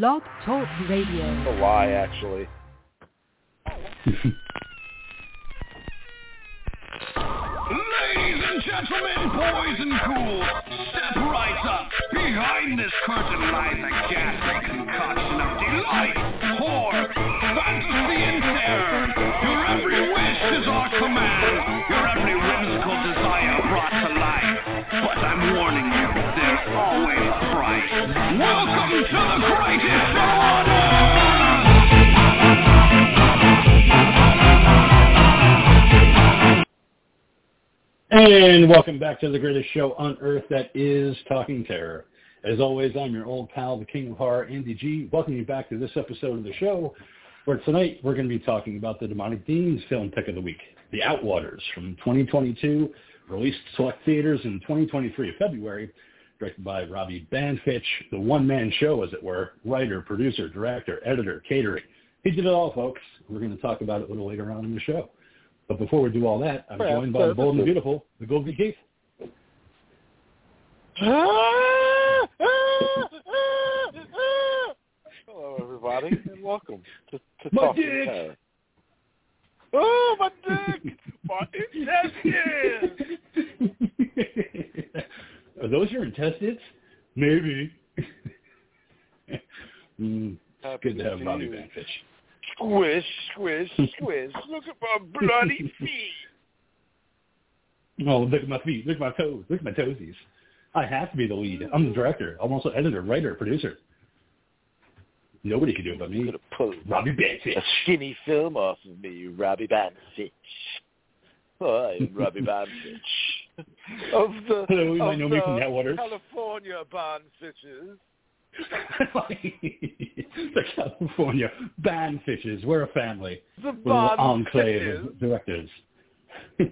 Blog Talk Radio. A lie, actually. Ladies and gentlemen, boys and ghouls, step right up. Behind this curtain lies a ghastly concoction of delight, horror, fantasy, and. Welcome back to the greatest show on earth that is Talking Terror. As always, I'm your old pal, the King of Horror, Andy G. Welcome you back to this episode of the show, where tonight we're going to be talking about the Demonic Deans film pick of the week, The Outwaters, from 2022, released select theaters in 2023 February, directed by Robbie Banfitch, the one-man show, as it were, writer, producer, director, editor, catering. He did it all, folks. We're going to talk about it a little later on in the show. But before we do all that, I'm Yeah, joined by the bold and the beautiful, the Golden Keith. Ah! Ah! Hello, everybody, and welcome to, to My Talking dick! Terror. Oh, my dick! my intestines! Are those your intestines? Maybe. mm, Happy good to have see Robbie you. Banfitch. Squish, squish, squish. Look at my bloody feet. Oh, look at my feet. Look at my toes. Look at my toesies. I have to be the lead. I'm the director. I'm also editor, writer, producer. Nobody can do it but me. Could have pulled Robbie Banfitch. a skinny film off of me, Robbie Banfitch. Oh, I am Robbie Banfitch. Of the, Hello, you might of know me from Netwaters. California Banfitches. the California Banfitches. We're a family. The We're an enclave of directors.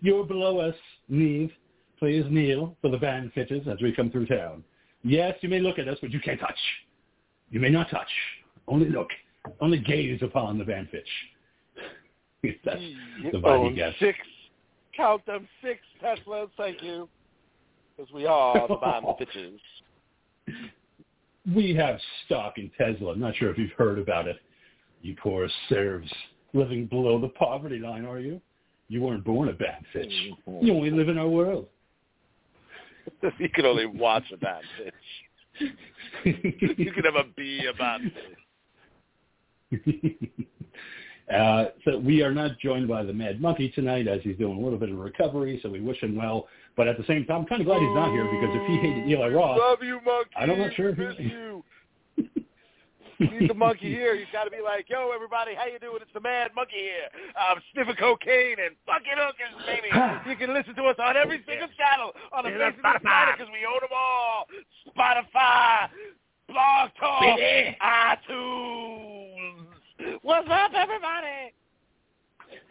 You're below us, Neve. Please kneel for the Banfitches as we come through town. Yes, you may look at us, but you can't touch. You may not touch. Only look. Only gaze upon the Banfitch. That's the vibe you get. six, count them six Teslas, thank you. Because we are the Banfitches. We have stock in Tesla. I'm not sure if you've heard about it. You poor serfs living below the poverty line, are you? You weren't born a Banfitch. Mm-hmm. You only live in our world. you can only watch a Banfitch. You can have a Banfitch. uh, so we are not joined by the Mad Monkey tonight as he's doing a little bit of recovery, so we wish him well. But at the same time, I'm kind of glad he's not here because if he hated Eli Roth, Love you, monkey. I'm not sure if Miss he- you. Need the monkey here. He's got to be like, yo, everybody, how you doing? It's the Mad Monkey here. I'm sniffing cocaine and fucking hookers, baby. you can listen to us on every single channel on the face of the planet because we own them all. Spotify, Blog Talk, Baby. iTunes. What's up, everybody?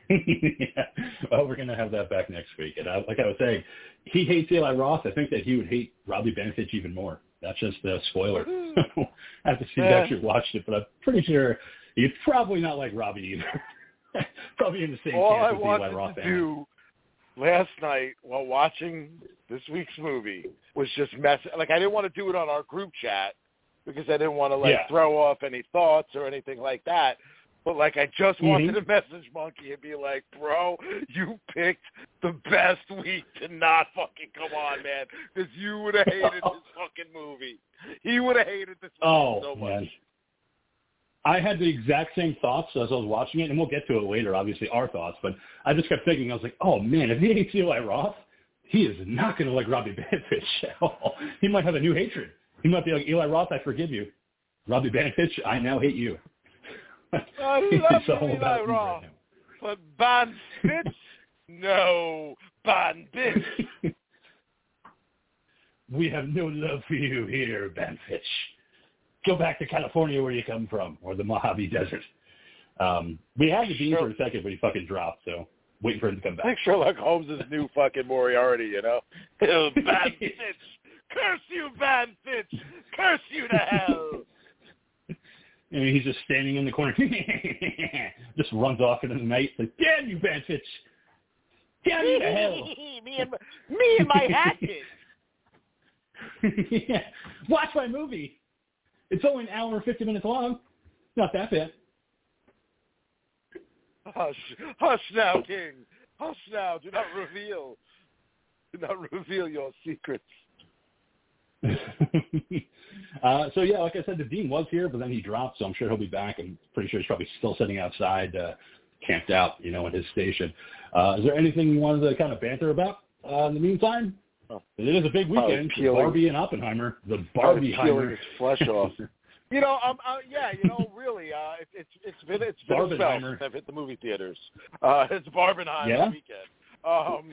yeah. well, we're going to have that back next week. And I, like I was saying, he hates Eli Roth. I think that he would hate Robbie Banfitch even more. That's just a spoiler. Hmm. I have to see if he Yeah. actually watched it, but I'm pretty sure he's probably not like Robbie either. probably in the same All I camp as the Eli wanted Roth to do last night while watching this week's movie was just mess. Like I didn't want to do it on our group chat because I didn't want to like Yeah. throw off any thoughts or anything like that. But like I just wanted Mhm. to message Monkey and be like, "Bro, you picked the best week to not fucking come on, man, because you would have hated this fucking movie. He would have hated this movie Oh, so much." man. I had the exact same thoughts as I was watching it, and we'll get to it later, obviously, our thoughts, but I just kept thinking, I was like, oh, man, if he hates Eli Roth, he is not going to like Robbie Banfitch at all. He might have a new hatred. He might be like, Eli Roth, I forgive you. Robbie Banfitch, I now hate you. I love It's you, all about Roth. right But Bitch? no. Bitch. we have no love for you here, Banfitch. Go back to California where you come from, or the Mojave Desert. Um, we had the bean for a second, but he fucking dropped, so waiting for him to come back. I think Sherlock Holmes is new fucking Moriarty, you know? Oh, Ban Bitch. Curse you, Ban Bitch. Curse you to hell. And he's just standing in the corner, just runs off into the night, like, damn you, Banfitch. Damn you to hell. me and my, me and my hatchet. yeah. Watch my movie. It's only an hour and 50 minutes long. Not that bad. Hush, hush now, King. Hush now. Do not reveal. Do not reveal your secrets. uh, so yeah, like I said, the dean was here, but then he dropped, so I'm sure he'll be back. I'm pretty sure he's probably still sitting outside, uh, camped out, you know, at his station. Uh, is there anything you wanted to kind of banter about uh, in the meantime? Oh. It is a big weekend. peeling- Barbie and Oppenheimer. The Probably Barbie peeling his flesh off. You know, um, uh, yeah, you know, really, uh, it, it's it's been it's been a spell since I've hit the movie theaters. Uh, it's Barbenheimer Yeah? weekend. Um,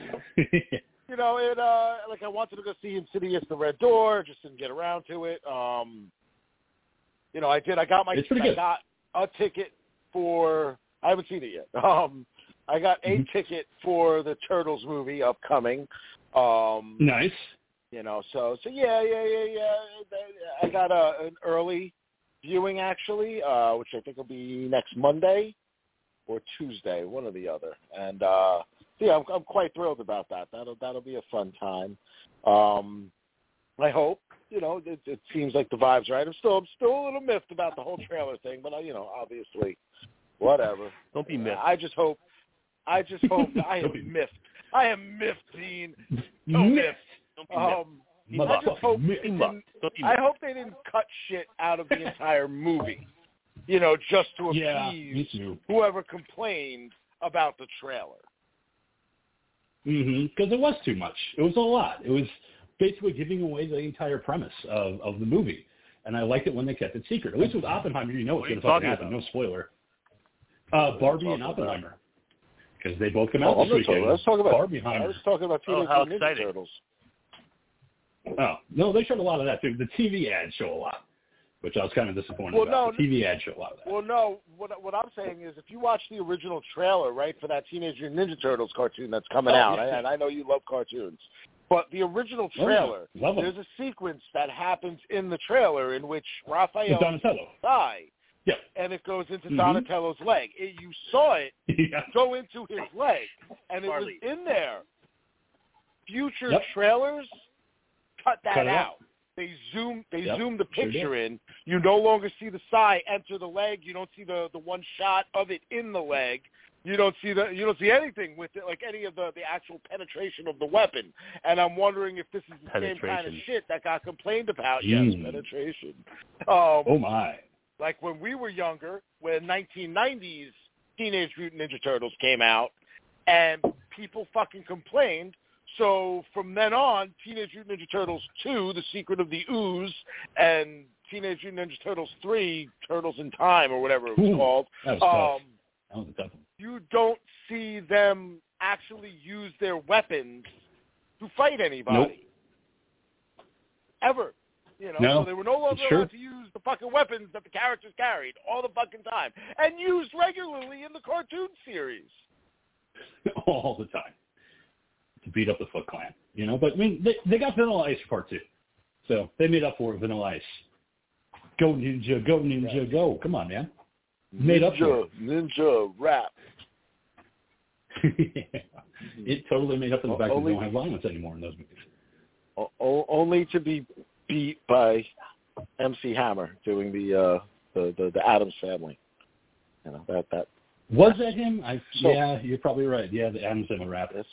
you know, it uh like I wanted to go see Insidious the Red Door, just didn't get around to it. Um you know, I did I got my It's pretty I good. got a ticket for I haven't seen it yet. Um I got a Mhm. ticket for the Turtles movie upcoming. Um nice. you know, so so yeah, yeah, yeah, yeah. I got a an early viewing actually, uh which I think will be next Monday or Tuesday, one or the other. And uh yeah, I'm, I'm quite thrilled about that. That'll that'll be a fun time. Um, I hope. You know, it, it seems like the vibes right. I'm still I'm still a little miffed about the whole trailer thing, but uh, you know, obviously, whatever. Don't be miffed. I just hope. I just hope. I am miffed. I am miffed, Dean. So miffed. Don't be miffed. Um, I just hope miffed. they didn't, Don't be I hope they didn't cut shit out of the entire movie. You know, just to appease too. whoever complained about the trailer. Because it was too much. It was a lot. It was basically giving away the entire premise of, of the movie. And I liked it when they kept it secret. At least with Oppenheimer, you know what's going to fucking happen. No spoiler. Uh, Barbie and? Oppenheimer. Because they both come out Oh, I'm this not talking. weekend. I was talking about. Barbie I Heimer. was talking about Oh, Teenage how Mutant Ninja exciting. Turtles. Oh, no, they showed a lot of that too. The TV ads show a lot, which I was kind of disappointed Well, about. no, the TV ads show a lot of that. Well, no. What what I'm saying is, if you watch the original trailer, right, for that Teenage Ninja Turtles cartoon that's coming Oh, out, yeah. and I know you love cartoons, but the original Oh, yeah. trailer, Love 'em. there's a sequence that happens in the trailer in which Raphael Donatello. die, Yeah. and it goes into Mhm. Donatello's leg. It, you saw it yeah. go into his leg, and it Marley. was in there. Future Yep. trailers cut that Cut out. out. They zoom they Yep, zoom the sure picture in. You no longer see the sai enter the leg. You don't see the the one shot of it in the leg. You don't see the you don't see anything with it, like any of the the actual penetration of the weapon. And I'm wondering if this is the same kind of shit that got complained about. Yes, Mm. penetration. Um, Oh, my. like when we were younger, when 1990s Teenage Mutant Ninja Turtles came out, and people fucking complained. So from then on, Teenage Mutant Ninja Turtles 2, The Secret of the Ooze, and Teenage Mutant Ninja Turtles 3, Turtles in Time, or whatever it was Ooh, called, That was um, That was a tough one. you don't see them actually use their weapons to fight anybody. Ever. You know, No, so they were no longer true. allowed to use the fucking weapons that the characters carried all the fucking time and used regularly in the cartoon series. all the time beat up the Foot Clan. You know, but I mean, they, they got Vanilla Ice part two, so they made up for it. Vanilla Ice. Go ninja, go ninja, go! Come on, man. Made up for ninja, ninja, rap. it totally made up for the fact that they don't have violence anymore in those movies. Only to be beat by MC Hammer doing the uh the the, the Addams family. You know that that Was that him? I So- yeah, you're probably right. Yeah, the Addams Family rap. that's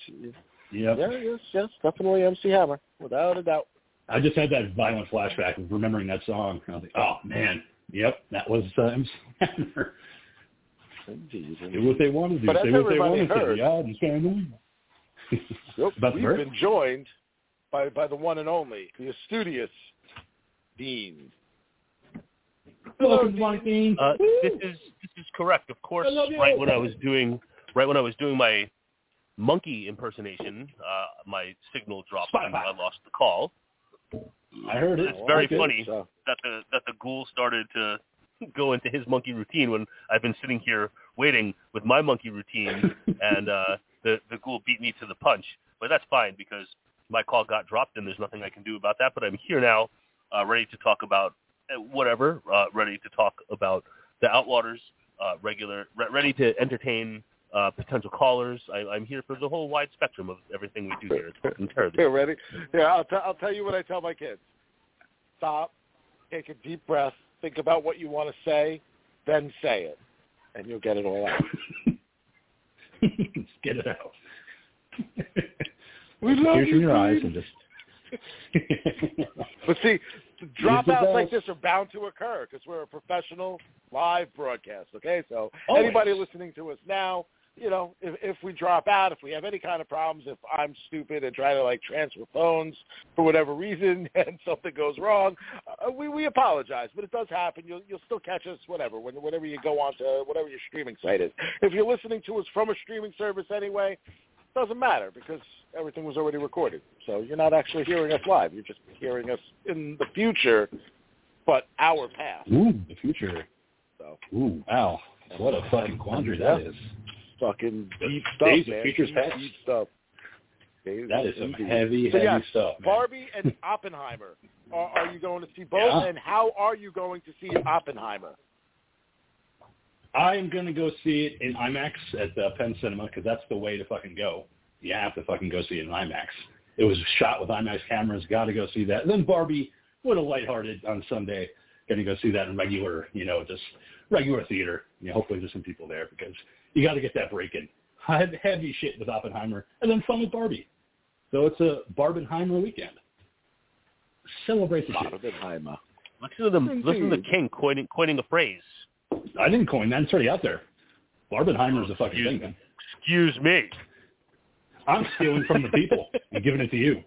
Yep. yeah yes yes definitely MC Hammer without a doubt. I just had that violent flashback of remembering that song. I was like, oh man, yep, that was uh, MC Hammer. Indeed. Do what they want to do. But Say what they everybody want to heard- say. The Addams Family. Yep, About we've bird? been joined by by the one and only, the studious Dean. Welcome, Martin. Uh, this is this is correct. Of course, I love you. right when I was doing right when I was doing my monkey impersonation, uh, my signal dropped and I lost the call. I heard it. It's very funny So, that the that the ghoul started to go into his monkey routine when I've been sitting here waiting with my monkey routine, and uh, the the ghoul beat me to the punch. But that's fine because my call got dropped and there's nothing I can do about that. But I'm here now, uh, ready to talk about uh, whatever, uh, ready to talk about the Outwaters, uh, regular, re- ready to entertain uh, potential callers. I, I'm here for the whole wide spectrum of everything we do here. It's fucking terrible. here, ready? Yeah, I'll, t- I'll tell you what I tell my kids. Stop, take a deep breath, think about what you want to say, then say it, and you'll get it all out. Just get it out. We love Tears you, from your eyes and just. But see, dropouts like this are bound to occur because we're a professional live broadcast. Okay, so Always. anybody listening to us now, you know, if, if we drop out, if we have any kind of problems, if I'm stupid and try to like transfer phones for whatever reason and something goes wrong, uh, we we apologize. But it does happen. You'll you'll still catch us whatever when whenever you go on to whatever your streaming site is. If you're listening to us from a streaming service anyway, it doesn't matter because everything was already recorded. So you're not actually hearing us live. You're just hearing us in the future, but our past. Ooh, the future. So Ooh, wow. What a fucking quandary that is. Fucking deep stuff, days man. futures deep, deep stuff. Days That is some heavy, So heavy yes, stuff, man. Barbie and Oppenheimer. Are, are you going to see both? Yeah. And how are you going to see Oppenheimer? I am going to go see it in IMAX at the Penn Cinema because that's the way to fucking go. You have to fucking go see it in IMAX. It was shot with IMAX cameras. Got to go see that. And then Barbie, what a lighthearted on Sunday. Going to go see that in regular, you know, just regular theater. You know, hopefully there's some people there because you got to get that break in. I had heavy shit with Oppenheimer and then fun with Barbie. So it's a Barbenheimer weekend. Celebrate the shit. Oppenheimer. Listen to them. Listen to the king coining coining a phrase. I didn't coin that. It's already out there. Barbenheimer's a fucking Excuse thing, man. Excuse me. I'm stealing from the people and giving it to you.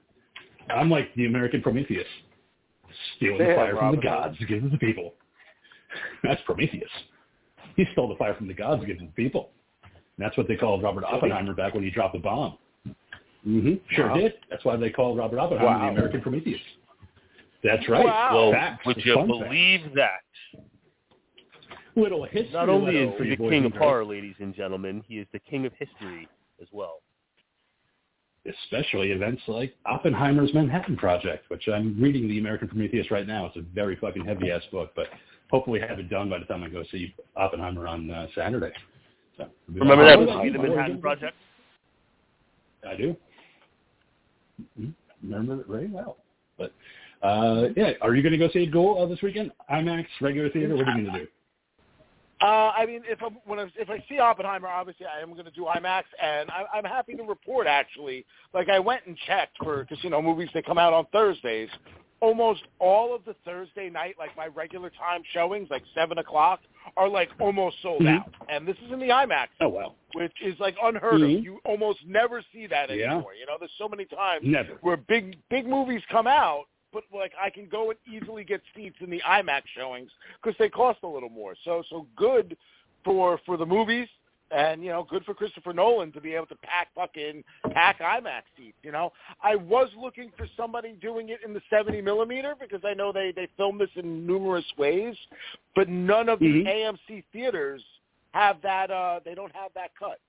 I'm like the American Prometheus, stealing the Yeah, fire from the gods, and giving it to the people. That's Prometheus. He stole the fire from the gods, and gave it to the people. And that's what they called Robert Oppenheimer back when he dropped the bomb. Mm-hmm. Sure Wow. did. That's why they called Robert Oppenheimer Wow. the American Prometheus. That's right. Wow. Well, Facts. would It's you fun facts. believe that? Little history. Not only is he the king of girls. horror, ladies and gentlemen, he is the king of history as well. especially events like Oppenheimer's Manhattan Project, which I'm reading the American Prometheus right now. It's a very fucking heavy ass book, but hopefully have it done by the time I go see Oppenheimer on uh, Saturday. So Remember that movie, The? Manhattan Project? I do. Mhm. Remember it very well. But uh, yeah, are you going to go see it Goal uh, this weekend? IMAX, regular theater. What are you going to do? Uh, I mean, if I'm, when I, if I see Oppenheimer, obviously I am going to do IMAX, and I, I'm happy to report actually. Like I went and checked for because you know movies that come out on Thursdays. Almost all of the Thursday night, like my regular time showings, like seven o'clock, are like almost sold Mhm. out. And this is in the IMAX, Oh well, which is like unheard Mhm. of. You almost never see that Yeah. anymore. You know, there's so many times never. where big big movies come out, but like I can go and easily get seats in the IMAX showings because they cost a little more. So so good for for the movies, and you know good for Christopher Nolan to be able to pack fucking pack IMAX seats. You know, I was looking for somebody doing it in the 70 millimeter because I know they they film this in numerous ways, but none of the Mhm. AMC theaters have that. uh They don't have that cut.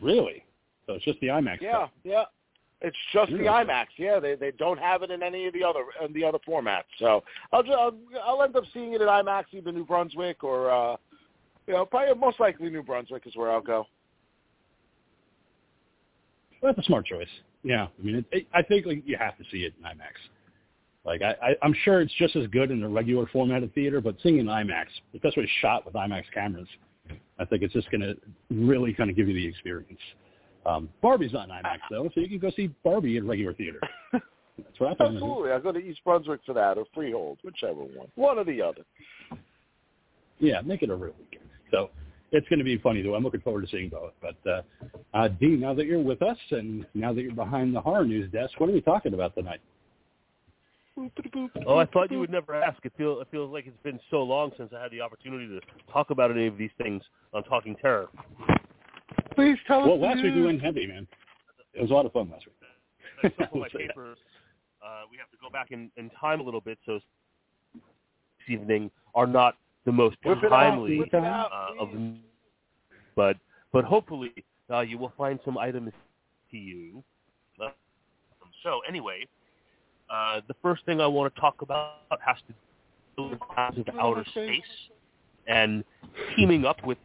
Really? So it's just the IMAX. Yeah, stuff. yeah. It's just the IMAX. Yeah, they they don't have it in any of the other in the other formats. So I'll just, I'll, I'll end up seeing it at IMAX, either New Brunswick or uh, you know, probably most likely New Brunswick is where I'll go. Well, that's a smart choice. Yeah, I mean, it, it, I think like you have to see it in IMAX. Like I, I, I'm sure it's just as good in the regular formatted theater, but seeing it in IMAX, especially shot with IMAX cameras, I think it's just going to really kind of give you the experience. Um, Barbie's not in IMAX though, so you can go see Barbie in regular theater. That's what happened. Absolutely, I'll go to East Brunswick for that or Freehold, whichever one, one or the other. Yeah, make it a real weekend. So it's going to be funny though. I'm looking forward to seeing both. But uh, uh, Dean, now that you're with us and now that you're behind the horror news desk, what are we talking about tonight? Oh, I thought you would never ask. It feels it feels like it's been so long since I had the opportunity to talk about any of these things on Talking Terror. Please tell us. Well, last week we went heavy, man. It was a lot of fun last week. I my papers. Uh, we have to go back in, in time a little bit, so this evening are not the most Whip timely out, uh, of. But but hopefully uh, you will find some items to you. Uh, so anyway, uh, the first thing I want to talk about has to do with outer space and teaming up with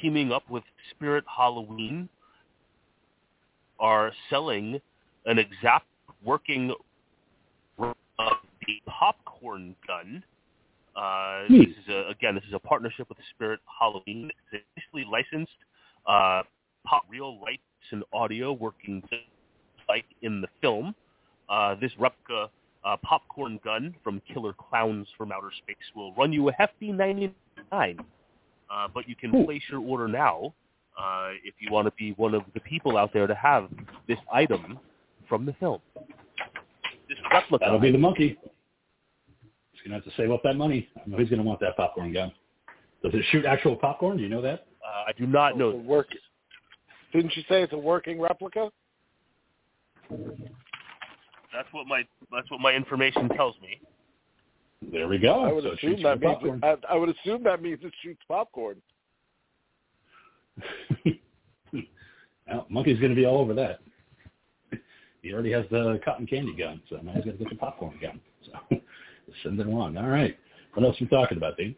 teaming up with Spirit Halloween are selling an exact working of the popcorn gun. Uh, Hmm. this is a, again, this is a partnership with Spirit Halloween. It's officially licensed uh, pop real lights and audio working like in the film. Uh, this replica uh, popcorn gun from Killer Klowns from Outer Space will run you a hefty 99 uh, but you can Ooh. place your order now uh, if you want to be one of the people out there to have this item from the film. This replica. That'll be the monkey. He's gonna have to save up that money. I know he's gonna want that popcorn gun. Does it shoot actual popcorn? Do you know that? uh, I do not know. The work. Didn't you say it's a working replica? That's what my that's what my information tells me. There we go. I would So assume that means popcorn. I, I would assume that means it shoots popcorn. well, monkey's gonna be all over that. He already has the cotton candy gun, so now he's got to get the popcorn gun. So send it along. All right. What else are we talking about, Dean?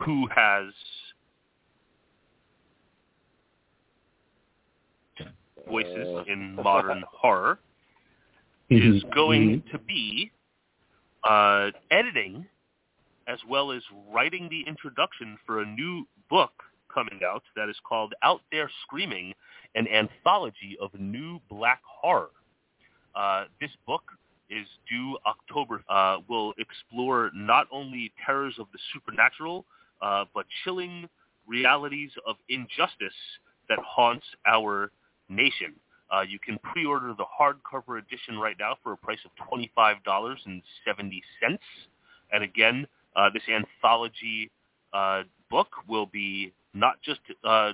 Who has voices Uh, in modern horror is going to be uh, editing as well as writing the introduction for a new book coming out that is called Out There Screaming, an anthology of new black horror. Uh, this book is due October. Uh, will explore not only terrors of the supernatural, uh, but chilling realities of injustice that haunts our nation. Uh, you can pre-order the hardcover edition right now for a price of $25.70. And again, uh, this anthology uh, book will be not just uh,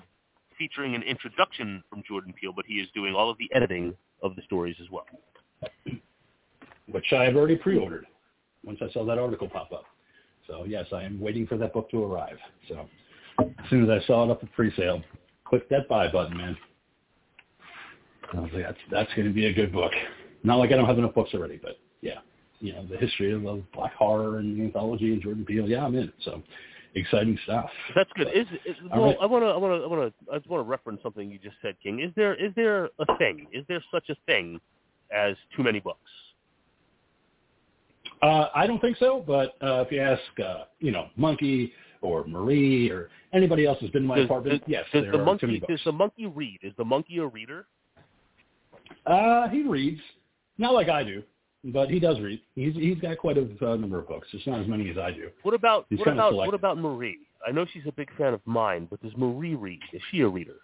featuring an introduction from Jordan Peele, but he is doing all of the editing of the stories as well. which I have already pre-ordered once I saw that article pop up. So yes, I am waiting for that book to arrive. So as soon as I saw it up for pre-sale, click that buy button, man. I was like, that's that's going to be a good book. Not like I don't have enough books already, but yeah, you know the history of, of black horror and anthology and Jordan Peele. Yeah, I'm in. So exciting stuff. That's good. Is, is well, right. I want to, I want to, I want to, I just want to reference something you just said, King. Is there, is there a thing? Is there such a thing as too many books? Uh, I don't think so, but uh, if you ask, uh, you know, Monkey or Marie or anybody else who's been in my Does- apartment, does- yes, Does there the are too monkey, many does the monkey read? Is the monkey a reader? Uh, he reads, not like I do, but he does read. He's he's got quite a uh, number of books. Just not as many as I do. What about, He's what about, what about Marie? I know she's a big fan of mine, but does Marie read? Is she a reader?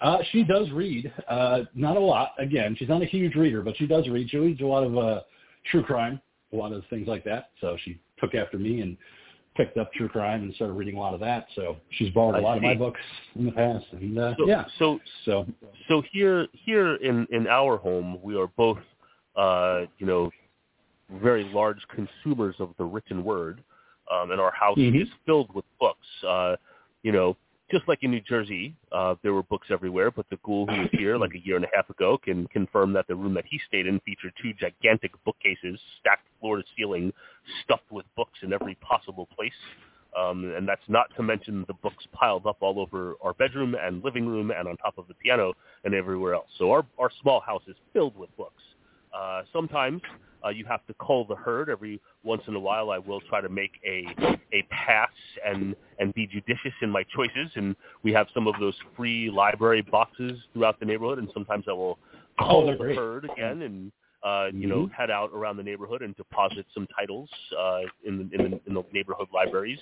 Uh, she does read, uh, not a lot. Again, she's not a huge reader, but she does read. She reads a lot of uh, true crime, a lot of things like that. So she took after me and picked up true crime and started reading a lot of that. So she's borrowed a I lot of my books in the past. And uh, So, yeah, So, so so here, here in in our home, we are both, uh, you know, very large consumers of the written word, um, and our house Mhm. is filled with books. Uh, you know, just like in New Jersey, uh, there were books everywhere. But the ghoul who was here like a year and a half ago can confirm that the room that he stayed in featured two gigantic bookcases stacked floor to ceiling, stuffed with books in every possible place. Um, and that's not to mention the books piled up all over our bedroom and living room and on top of the piano and everywhere else. So our, our small house is filled with books. Uh, sometimes uh, you have to cull the herd. Every once in a while, I will try to make a a pass and and be judicious in my choices. And we have some of those free library boxes throughout the neighborhood. And sometimes I will Oh, cull they're the great. herd again and uh, you know Mhm. head out around the neighborhood and deposit some titles uh, in the, in the in the neighborhood libraries.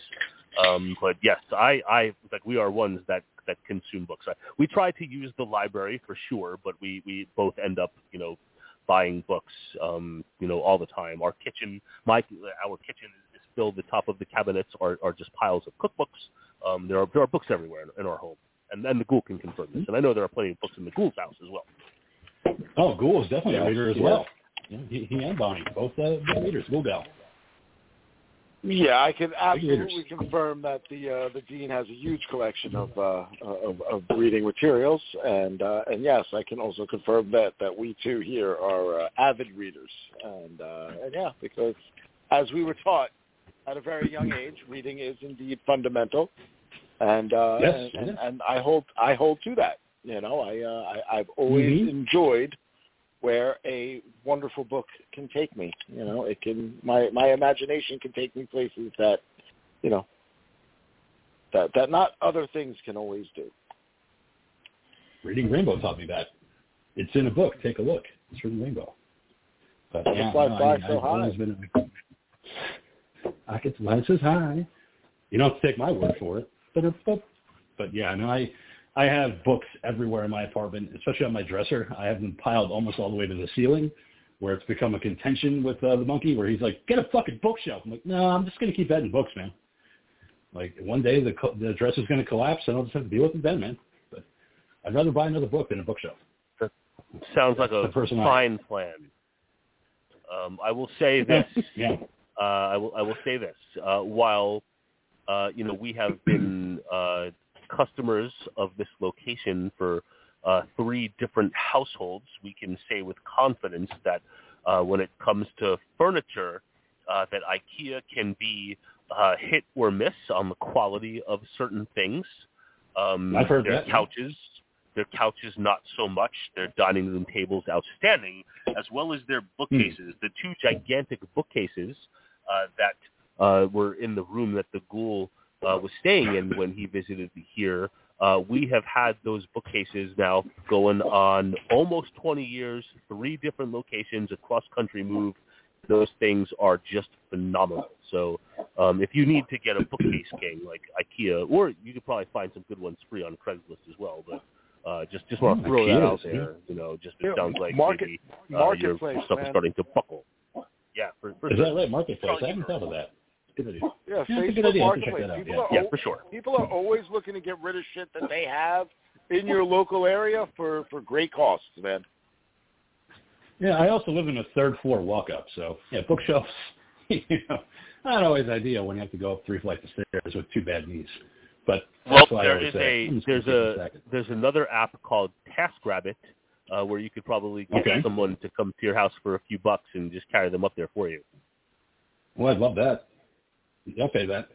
Um, but yes, I I like we are ones that that consume books. I, we try to use the library for sure, but we we both end up you know buying books um, you know all the time. Our kitchen, my our kitchen is filled. The top of the cabinets are are just piles of cookbooks. Um, there are there are books everywhere in, in our home, and then the ghoul can confirm this. And I know there are plenty of books in the ghoul's house as well. oh, Ghoul is definitely Yeah, a reader as yeah. well. Yeah, he, he and Bonnie, both uh, readers. Ghoul Gal. Yeah, I can absolutely confirm that the uh, the dean has a huge collection of uh, of, of reading materials, and uh, and yes, I can also confirm that that we too here are uh, avid readers, and uh, and yeah, because as we were taught at a very young age, reading is indeed fundamental, and uh, Yes, and, and, and I hold I hold to that. You know, I, uh, I I've always Mhm. enjoyed where a wonderful book can take me. You know, it can my my imagination can take me places that, you know, that that not other things can always do. Reading Rainbow taught me that. It's in a book. Take a look. It's Reading Rainbow. But That's yeah, why no, I, so I've always high. been a, I could fly so high. You don't have to take my word for it. But but, but yeah, no, I I have books everywhere in my apartment, especially on my dresser. I have them piled almost all the way to the ceiling, where it's become a contention with uh, the monkey, where he's like, "Get a fucking bookshelf." I'm like, "No, I'm just gonna keep adding books, man." Like one day the co- the dresser's gonna collapse, and I'll just have to deal with it then, man. But I'd rather buy another book than a bookshelf. Sounds like a fine plan. Um, I will say this. yeah. uh, I will I will say this. Uh, while uh, you know we have been uh, customers of this location for uh, three different households, we can say with confidence that uh, when it comes to furniture, uh, that IKEA can be uh, hit or miss on the quality of certain things. Um, I've heard their that, couches, their couches not so much. Their dining room tables outstanding, as well as their bookcases. The two gigantic bookcases uh, that uh, were in the room that the ghoul uh, was staying in when he visited here. Uh, we have had those bookcases now going on almost 20 years, three different locations, a cross-country move. Those things are just phenomenal. So um, if you need to get a bookcase king like IKEA, or you could probably find some good ones free on Craigslist as well, but uh, just just want to Oh, throw that out there. You know, just it sounds like market- maybe uh, your Marketplace, stuff is starting to buckle. Yeah, for, for Is sure. that right? Marketplace. Probably I hadn't thought of that. Good idea. Yeah, Yeah, it's good Facebook idea. I have to check Marketplace. People yeah. are Yeah, for sure. people are always looking to get rid of shit that they have in your local area for for great costs, man. Yeah, I also live in a third floor walk up, so yeah, bookshelves. You know, not always ideal when you have to go up three flights of stairs with two bad knees. But Well, that's why I is say, a there's gonna a there's another app called TaskRabbit uh, where you could probably get Okay. someone to come to your house for a few bucks and just carry them up there for you. Well, I'd love that. I'll pay that.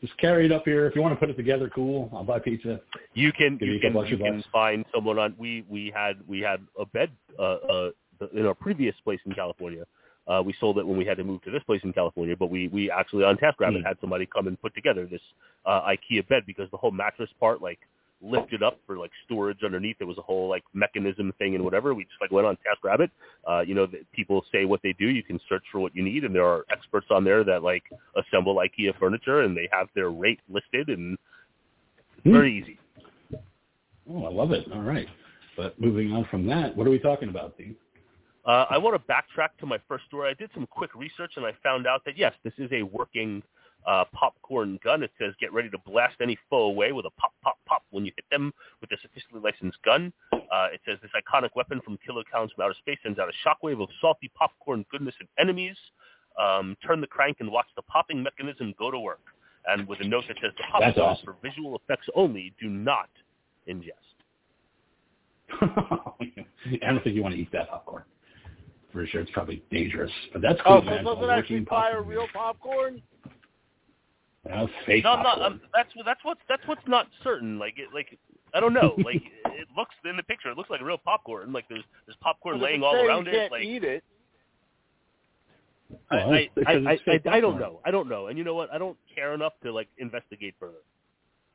Just carry it up here. If you want to put it together, cool. I'll buy pizza. You can Give you you a couple can you can bucks. find someone on we we had we had a bed uh, uh in our previous place in California. Uh, we sold it when we had to move to this place in California, but we we actually on TaskRabbit Hmm. had somebody come and put together this uh, IKEA bed because the whole mattress part like lifted up for like storage underneath. There was a whole like mechanism thing and whatever. We just like went on TaskRabbit. Uh, you know, people say what they do. You can search for what you need, and there are experts on there that like assemble IKEA furniture, and they have their rate listed, and Hmm. very easy. Oh, I love it. All right. But moving on from that, what are we talking about, Dean? Uh, I want to backtrack to my first story. I did some quick research and I found out that yes, this is a working uh, popcorn gun. It says get ready to blast any foe away with a pop, pop, pop when you hit them with this officially licensed gun. Uh, it says this iconic weapon from Killer Klowns from outer space sends out a shockwave of salty popcorn goodness at enemies. Um, turn the crank and watch the popping mechanism go to work. And with a note that says the popcorn That's awesome. for visual effects only. Do not ingest. I don't think you want to eat that popcorn. For sure, it's probably dangerous. But that's Oh, cool, so man. it doesn't A actually working fire real popcorn? Yeah, fake No, I'm not. popcorn. I'm, that's what- that's what's that's what's not certain. Like it, like I don't know. Like it looks in the picture, it looks like a real popcorn. Like there's there's popcorn Well, if laying it's all saying around you it. can't Like eat it. I, Well, I, because I, I, I, I don't know. I don't know. And you know what? I don't care enough to like investigate further.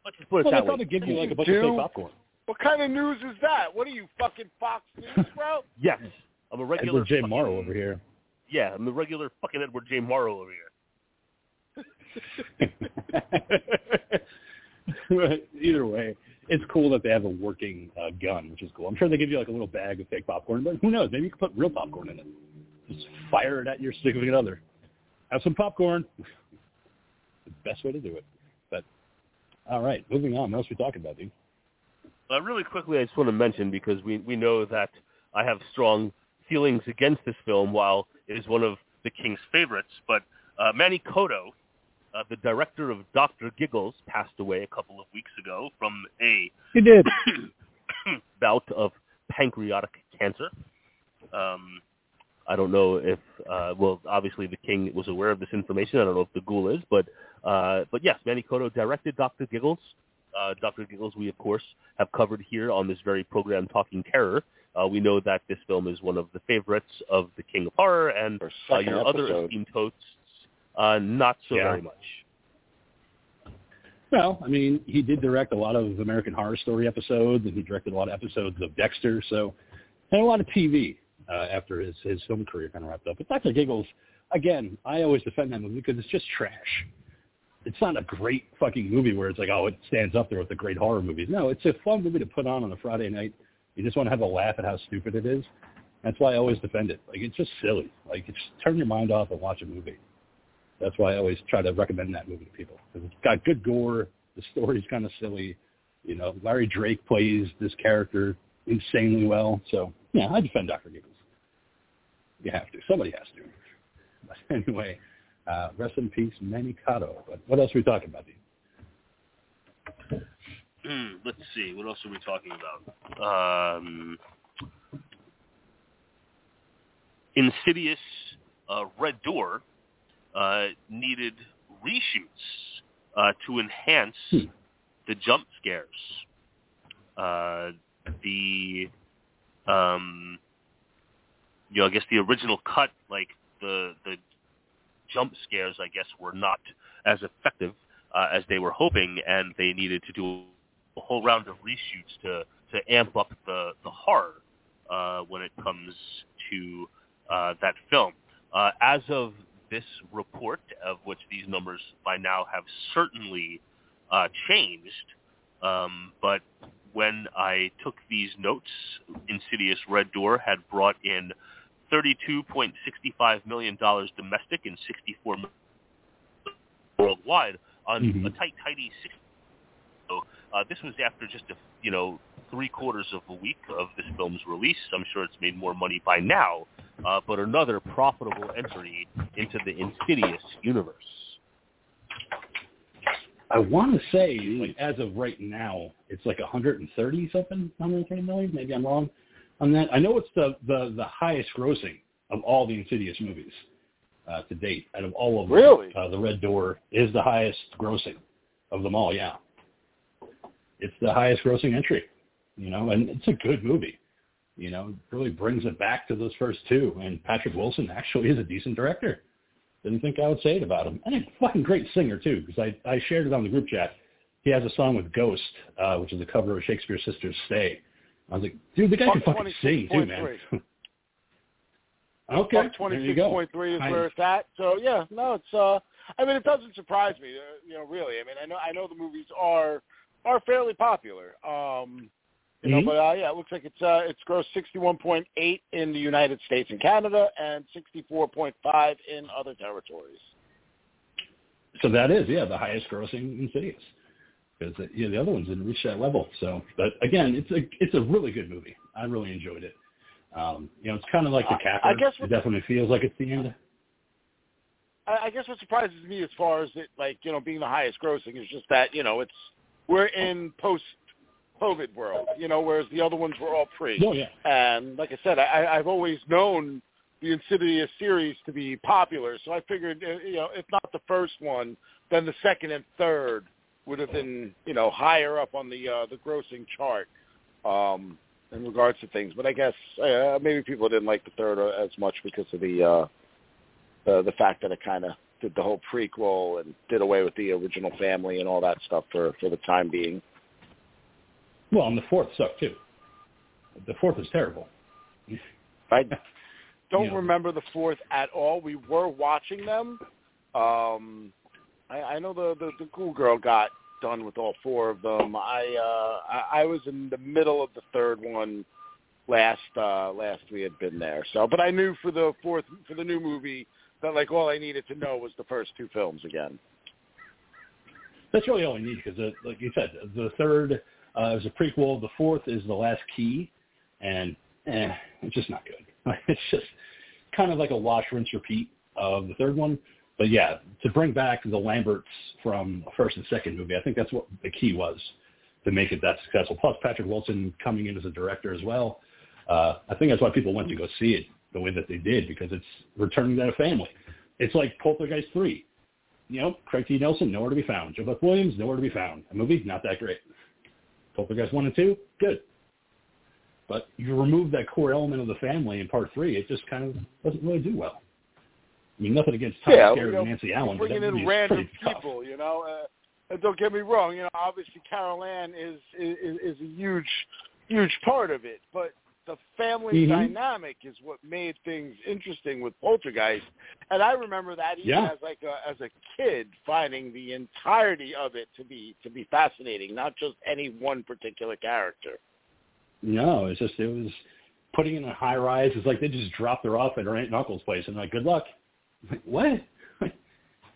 Let's just put it Well, they that way. probably give you like a bunch Do- of fake popcorn. What kind of news is that? What are you, fucking Fox News, bro? Yes, I'm a regular. Edward J. fucking- Murrow over here. Yeah, I'm the regular fucking Edward J. Murrow over here. Either way, it's cool that they have a working uh, gun, which is cool. I'm sure they give you like a little bag of fake popcorn, but who knows? Maybe you can put real popcorn in it. Just fire it at your significant other. Have some popcorn. the best way to do it. But all right, moving on. What else are we talking about, dude? Uh, really quickly, I just want to mention because we we know that I have strong feelings against this film, while it is one of the King's favorites. But uh, Manny Coto, uh, the director of Doctor Giggles, passed away a couple of weeks ago from a He did. bout of pancreatic cancer. Um, I don't know if, uh, well, obviously the king was aware of this information. I don't know if the ghoul is, but, uh, but yes, Manny Coto directed Doctor Giggles. uh, Dr. Giggles, we of course have covered here on this very program, Talking Terror. Uh, we know that this film is one of the favorites of the King of Horror and uh, your other esteemed hosts, uh, not so Yeah. very much. Well, I mean, he did direct a lot of American Horror Story episodes, and he directed a lot of episodes of Dexter, so and a lot of TV uh, after his his film career kind of wrapped up. But Dr. Giggles, again, I always defend that movie because it's just trash. It's not a great fucking movie where it's like, oh, it stands up there with the great horror movies. No, it's a fun movie to put on on a Friday night. You just want to have a laugh at how stupid it is. That's why I always defend it. Like it's just silly. Like it's turn your mind off and watch a movie. That's why I always try to recommend that movie to people because it's got good gore. The story's kind of silly. You know, Larry Drake plays this character insanely well. So yeah, I defend Dr. Giggles. You have to. Somebody has to. But anyway, uh, rest in peace, Manny Coto. But what else are we talking about, Dean? Hmm, let's see. What else are we talking about? Um, Insidious uh, Red Door uh, needed reshoots uh, to enhance Hmm. the jump scares. Uh, the um, you know, I guess the original cut, like the the jump scares, I guess, were not as effective uh, as they were hoping, and they needed to do a whole round of reshoots to to amp up the the horror uh, when it comes to uh, that film. Uh, as of this report, of which these numbers by now have certainly uh, changed, um, but when I took these notes, Insidious Red Door had brought in $32.65 million domestic and 64 million worldwide on Mhm. a tight, tidy six. So uh, this was after just a you know three quarters of a week of this film's release. I'm sure it's made more money by now, uh, but another profitable entry into the Insidious universe. I want to say, like as of right now, it's like 130 something, 130 million. Maybe I'm wrong on that. I know it's the the, the highest grossing of all the Insidious movies uh, to date. Out of all of them, Really? uh, the Red Door is the highest grossing of them all. Yeah, it's the highest grossing entry. You know, and it's a good movie. You know, really brings it back to those first two. And Patrick Wilson actually is a decent director. Didn't think I would say it about him. And a fucking great singer too, because I I shared it on the group chat. He has a song with Ghost, uh, which is a cover of Shakespears Sisters' "Stay." I was like, dude, the guy can fucking sing too, man. 26.3. okay, there you go. 26.3 is where it's at. So yeah, no, it's uh, I mean, it doesn't surprise me, uh, you know, really. I mean, I know, I know the movies are are fairly popular. Um, you know, Mhm. but uh, yeah, it looks like it's uh, it's grossed 61.8 in the United States and Canada, and 64.5 in other territories. So that is, yeah, the highest grossing in Insidious. Because uh, yeah, the other ones didn't reach that level. So, but again, it's a it's a really good movie. I really enjoyed it. Um, you know, it's kind of like the Capper. I guess it definitely feels like it's the end. I, I guess what surprises me as far as it, like, you know, being the highest grossing is just that, you know, it's we're in post COVID world, you know, whereas the other ones were all pre. Oh yeah, And like I said, I, I've always known the Insidious series to be popular, so I figured, uh, you know, if not the first one, then the second and third would have been, you know, higher up on the uh, the grossing chart um, in regards to things. But I guess uh, maybe people didn't like the third uh, as much because of the uh, the, the fact that it kind of did the whole prequel and did away with the original family and all that stuff for for the time being. Well, and the fourth sucked too. The fourth is terrible. I don't Yeah. remember the fourth at all. We were watching them. Um, I, I know the, the the cool girl got done with all four of them. I uh, I, I was in the middle of the third one last uh, last we had been there. So, but I knew for the fourth for the new movie that like all I needed to know was the first two films again. That's really all we need because, uh, like you said, the third uh, is a prequel. The fourth is the last key, and eh, it's just not good. It's just kind of like a wash, rinse, repeat of the third one. But yeah, to bring back the Lamberts from the first and second movie, I think that's what the key was to make it that successful. Plus Patrick Wilson coming in as a director as well. Uh, I think that's why people went to go see it the way that they did because it's returning to a family. It's like Poltergeist 3 you know, Craig T. Nelson, nowhere to be found. JoBeth Williams, nowhere to be found. A movie, not that great. Poltergeist 1 and 2, good. But you remove that core element of the family in part three, it just kind of doesn't really do well. I mean, nothing against Tom yeah, Skerritt you know, and Nancy Allen, but bringing in random pretty tough. people, you know. Uh, and don't get me wrong, you know, obviously Carol Anne is is, is a huge, huge part of it, but the family Mhm. dynamic is what made things interesting with Poltergeist. And I remember that even Yeah. as like a, as a kid, finding the entirety of it to be to be fascinating, not just any one particular character. No, it's just it was putting in a high rise. It's like they just dropped her off at her aunt and uncle's place and like, good luck. Like, what?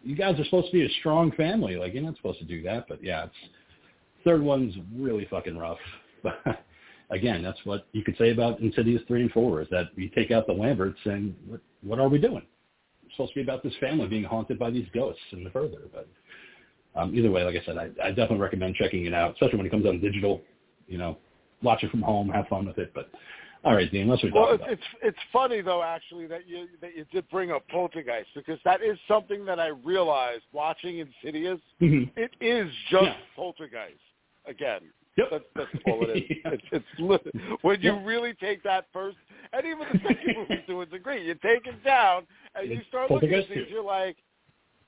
you guys are supposed to be a strong family. Like you're not supposed to do that. But yeah, it's third one's really fucking rough. But again, that's what you could say about Insidious three and four is that you take out the Lamberts and what, what are we doing? It's supposed to be about this family being haunted by these ghosts and the further. But um, either way, like I said, I, I definitely recommend checking it out, especially when it comes on digital. You know, watch it from home, have fun with it. But all right, Dean, let's Well, it's, about. it's it's funny though, actually, that you that you did bring up Poltergeist because that is something that I realized watching Insidious. Mhm. It is just Yeah. Poltergeist again. Yep. That's that's all it is. Yeah. It's it's when you Yep. really take that first, and even the second movie to a degree, you take it down and you start looking at things. You're like,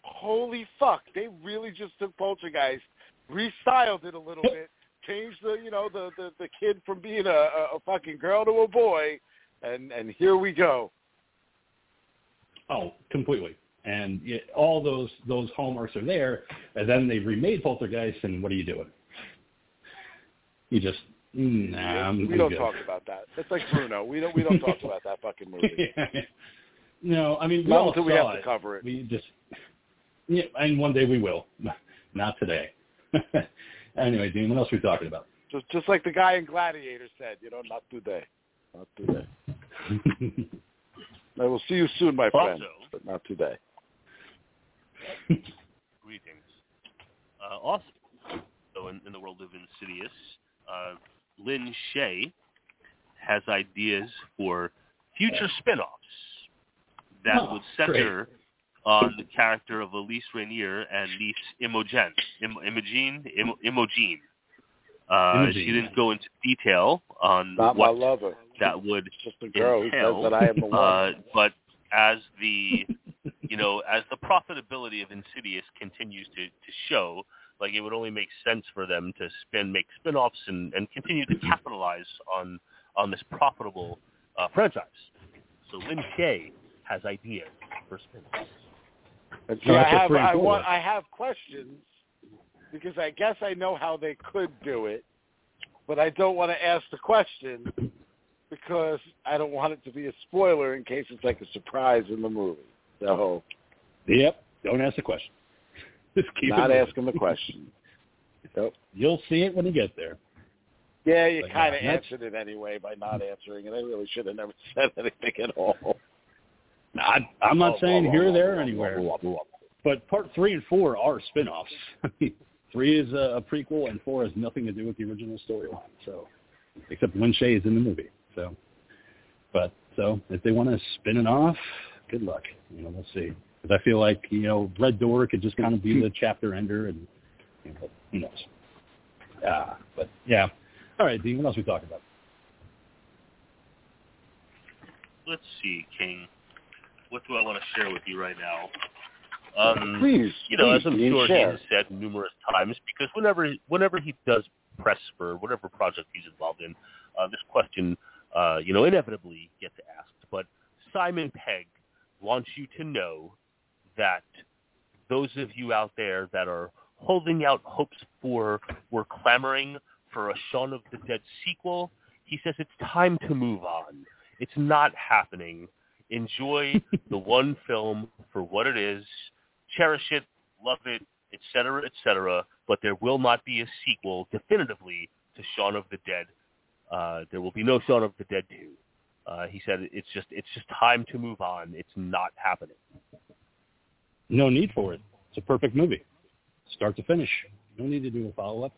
holy fuck! They really just took Poltergeist, restyled it a little Yep. bit, changed the you know the the, the kid from being a, a, fucking girl to a boy, and and here we go. Oh, completely. And yeah, all those those hallmarks are there, and then they remade Poltergeist, and what are you doing? You just nah, I'm, we don't good. talk about that. It's like Bruno. We don't we don't talk about that fucking movie. no, I mean we Not all until we saw have to cover it. We just yeah, and one day we will. Not today. anyway, Dean, what else are we talking about? Just just like the guy in Gladiator said, you know, not today, not today. I will see you soon, my friend, Also- but not today. Greetings. Uh, also, so in, in the world of Insidious, uh, Lin Shaye has ideas for future spin-offs that Oh, would great. center on the character of Elise Rainier and niece Imogen. Im- Imogene? Im- Imogene. Uh, Imogene. She didn't go into detail on Not my lover. that would It's just a girl who says that I am the one. uh, but as the you know as the profitability of Insidious continues to, to show, like it would only make sense for them to spin make spin-offs and, and continue to capitalize on on this profitable uh, franchise. So Lin Shaye has ideas for spin-offs. And see, No, I have I want I have questions because I guess I know how they could do it, but I don't want to ask the question because I don't want it to be a spoiler in case it's like a surprise in the movie. So Yep. Don't ask the question. Just keep not moving. asking the question. Yep. You'll see it when you get there. Yeah, you kind of answered it anyway by not answering it. I really should have never said anything at all. I, I'm not oh, saying oh, here, oh, there, or anywhere. But part three and four are spin-offs. three is a, a prequel, and four has nothing to do with the original storyline. So, except when Shaye is in the movie. So, but so if they want to spin it off, good luck. You know, we'll see. Because I feel like you know, Red Door could just kind of be the chapter ender, and you know, who knows? Ah, but yeah. All right, Dean. What else we talk about? Let's see, King. What do I want to share with you right now? Um, Please, you know, please, as I'm Dean, sure he share. has said numerous times, because whenever whenever he does press for whatever project he's involved in, uh, this question, uh, you know, inevitably gets asked. But Simon Pegg wants you to know that those of you out there that are holding out hopes for, were clamoring for a Shaun of the Dead sequel, he says it's time to move on. It's not happening. Enjoy the one film for what it is cherish it, love it, etc., etc. But there will not be a sequel definitively to Shaun of the Dead. Uh, there will be no Shaun of the Dead 2. Uh, he said it's just it's just time to move on. It's not happening. No need for it. It's a perfect movie, start to finish. No need to do a follow up.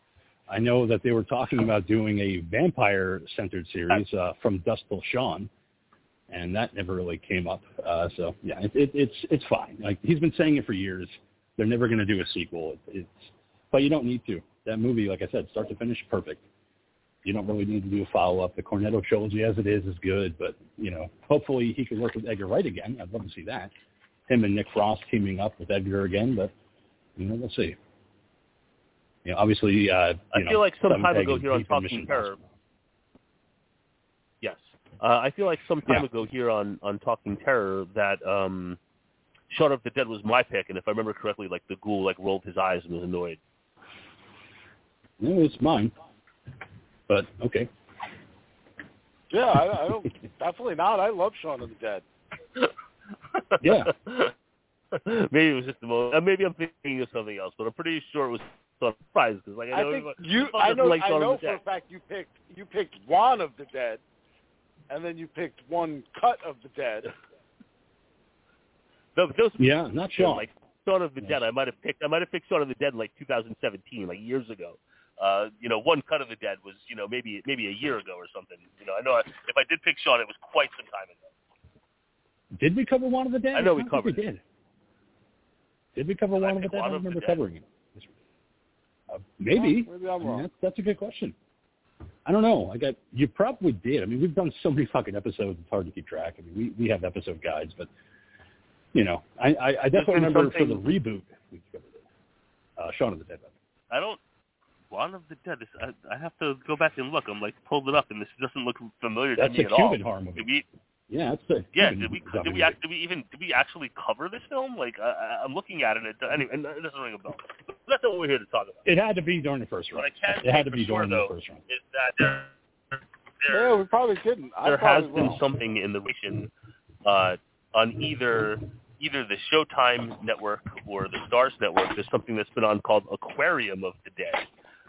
I know that they were talking about doing a vampire-centered series uh, from Dusk Till Shaun, and that never really came up. Uh, so yeah, it, it, it's it's fine. Like he's been saying it for years. They're never going to do a sequel. It, it's, but you don't need to. That movie, like I said, start to finish, perfect. You don't really need to do a follow up. The Cornetto trilogy, as it is, is good, but you know, hopefully he can work with Edgar Wright again. I'd love to see that. Him and Nick Frost teaming up with Edgar again, but you know, we'll see. You know, obviously, uh, you I know, feel like some time ago here on Talking Terror. Impossible. Yes, uh, I feel like some time Yeah. ago here on on Talking Terror that um, Shaun of the Dead was my pick, and if I remember correctly, like the ghoul like rolled his eyes and was annoyed. No, it's mine. But okay. Yeah, I, I don't. Definitely not. I love Shaun of the Dead. Yeah. maybe it was just the most. Uh, maybe I'm thinking of something else, but I'm pretty sure it was sort surprise because like I I know think you. I know. I know the for a fact you picked. You picked Juan of the Dead, and then you picked one cut of the dead. No, but those Yeah, not Sean. like Shaun of the Yes. Dead. I might have picked. I might have picked Shaun of the Dead in like 2017, like years ago. Uh, you know, one cut of the Dead was you know maybe maybe a year ago or something. You know, I know I, if I did pick Shaun, it was quite some time ago. Did we cover Juan of the Dead? I know we covered we did. Did we cover Juan of the Dead? I don't remember covering it. Uh, maybe. Oh, maybe I'm I mean, wrong. that's, that's a good question. I don't know. I got you probably did. I mean, we've done so many fucking episodes; it's hard to keep track. I mean, we we have episode guides, but you know, I I, I definitely remember for the reboot we covered it. Uh, Shaun of the Dead. I don't. Juan of the Dead. Is, I, I have to go back and look. I'm like pulled it up, and this doesn't look familiar That's to me a at all. Cuban horror movie. We? Yeah, that's the Yeah. Did we? Did we? movie. Did we even? Did we actually cover this film? Like I, I- I'm looking at it. And it anyway, and it doesn't ring a bell. But that's not what we're here to talk about. It had to be during the first What round. I can It had to be sure, during though, the first round. is that there, there Yeah, we probably didn't. I'm there has probably been wrong. something in the region uh, on either either the Showtime network or the Starz network. There's something that's been on called Aquarium of the Dead.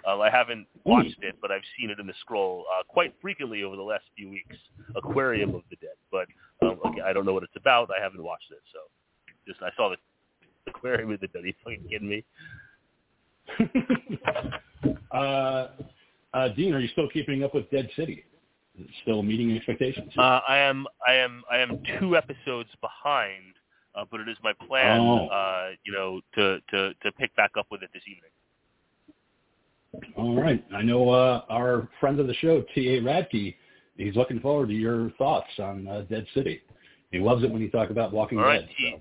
Uh, I haven't watched it, but I've seen it in the scroll uh, quite frequently over the last few weeks. Aquarium of the Dead, but um, again, I don't know what it's about. I haven't watched it, so just I saw the Aquarium of the Dead. Are you fucking kidding me? uh, uh, Dean, are you still keeping up with Dead City? Still meeting expectations? Uh, I am I am I am two episodes behind, uh, but it is my plan, Oh. uh, you know, to, to to pick back up with it this evening. All right. I know uh, our friend of the show, T.A. Radke, he's looking forward to your thoughts on uh, Dead City. He loves it when you talk about Walking All right, Dead.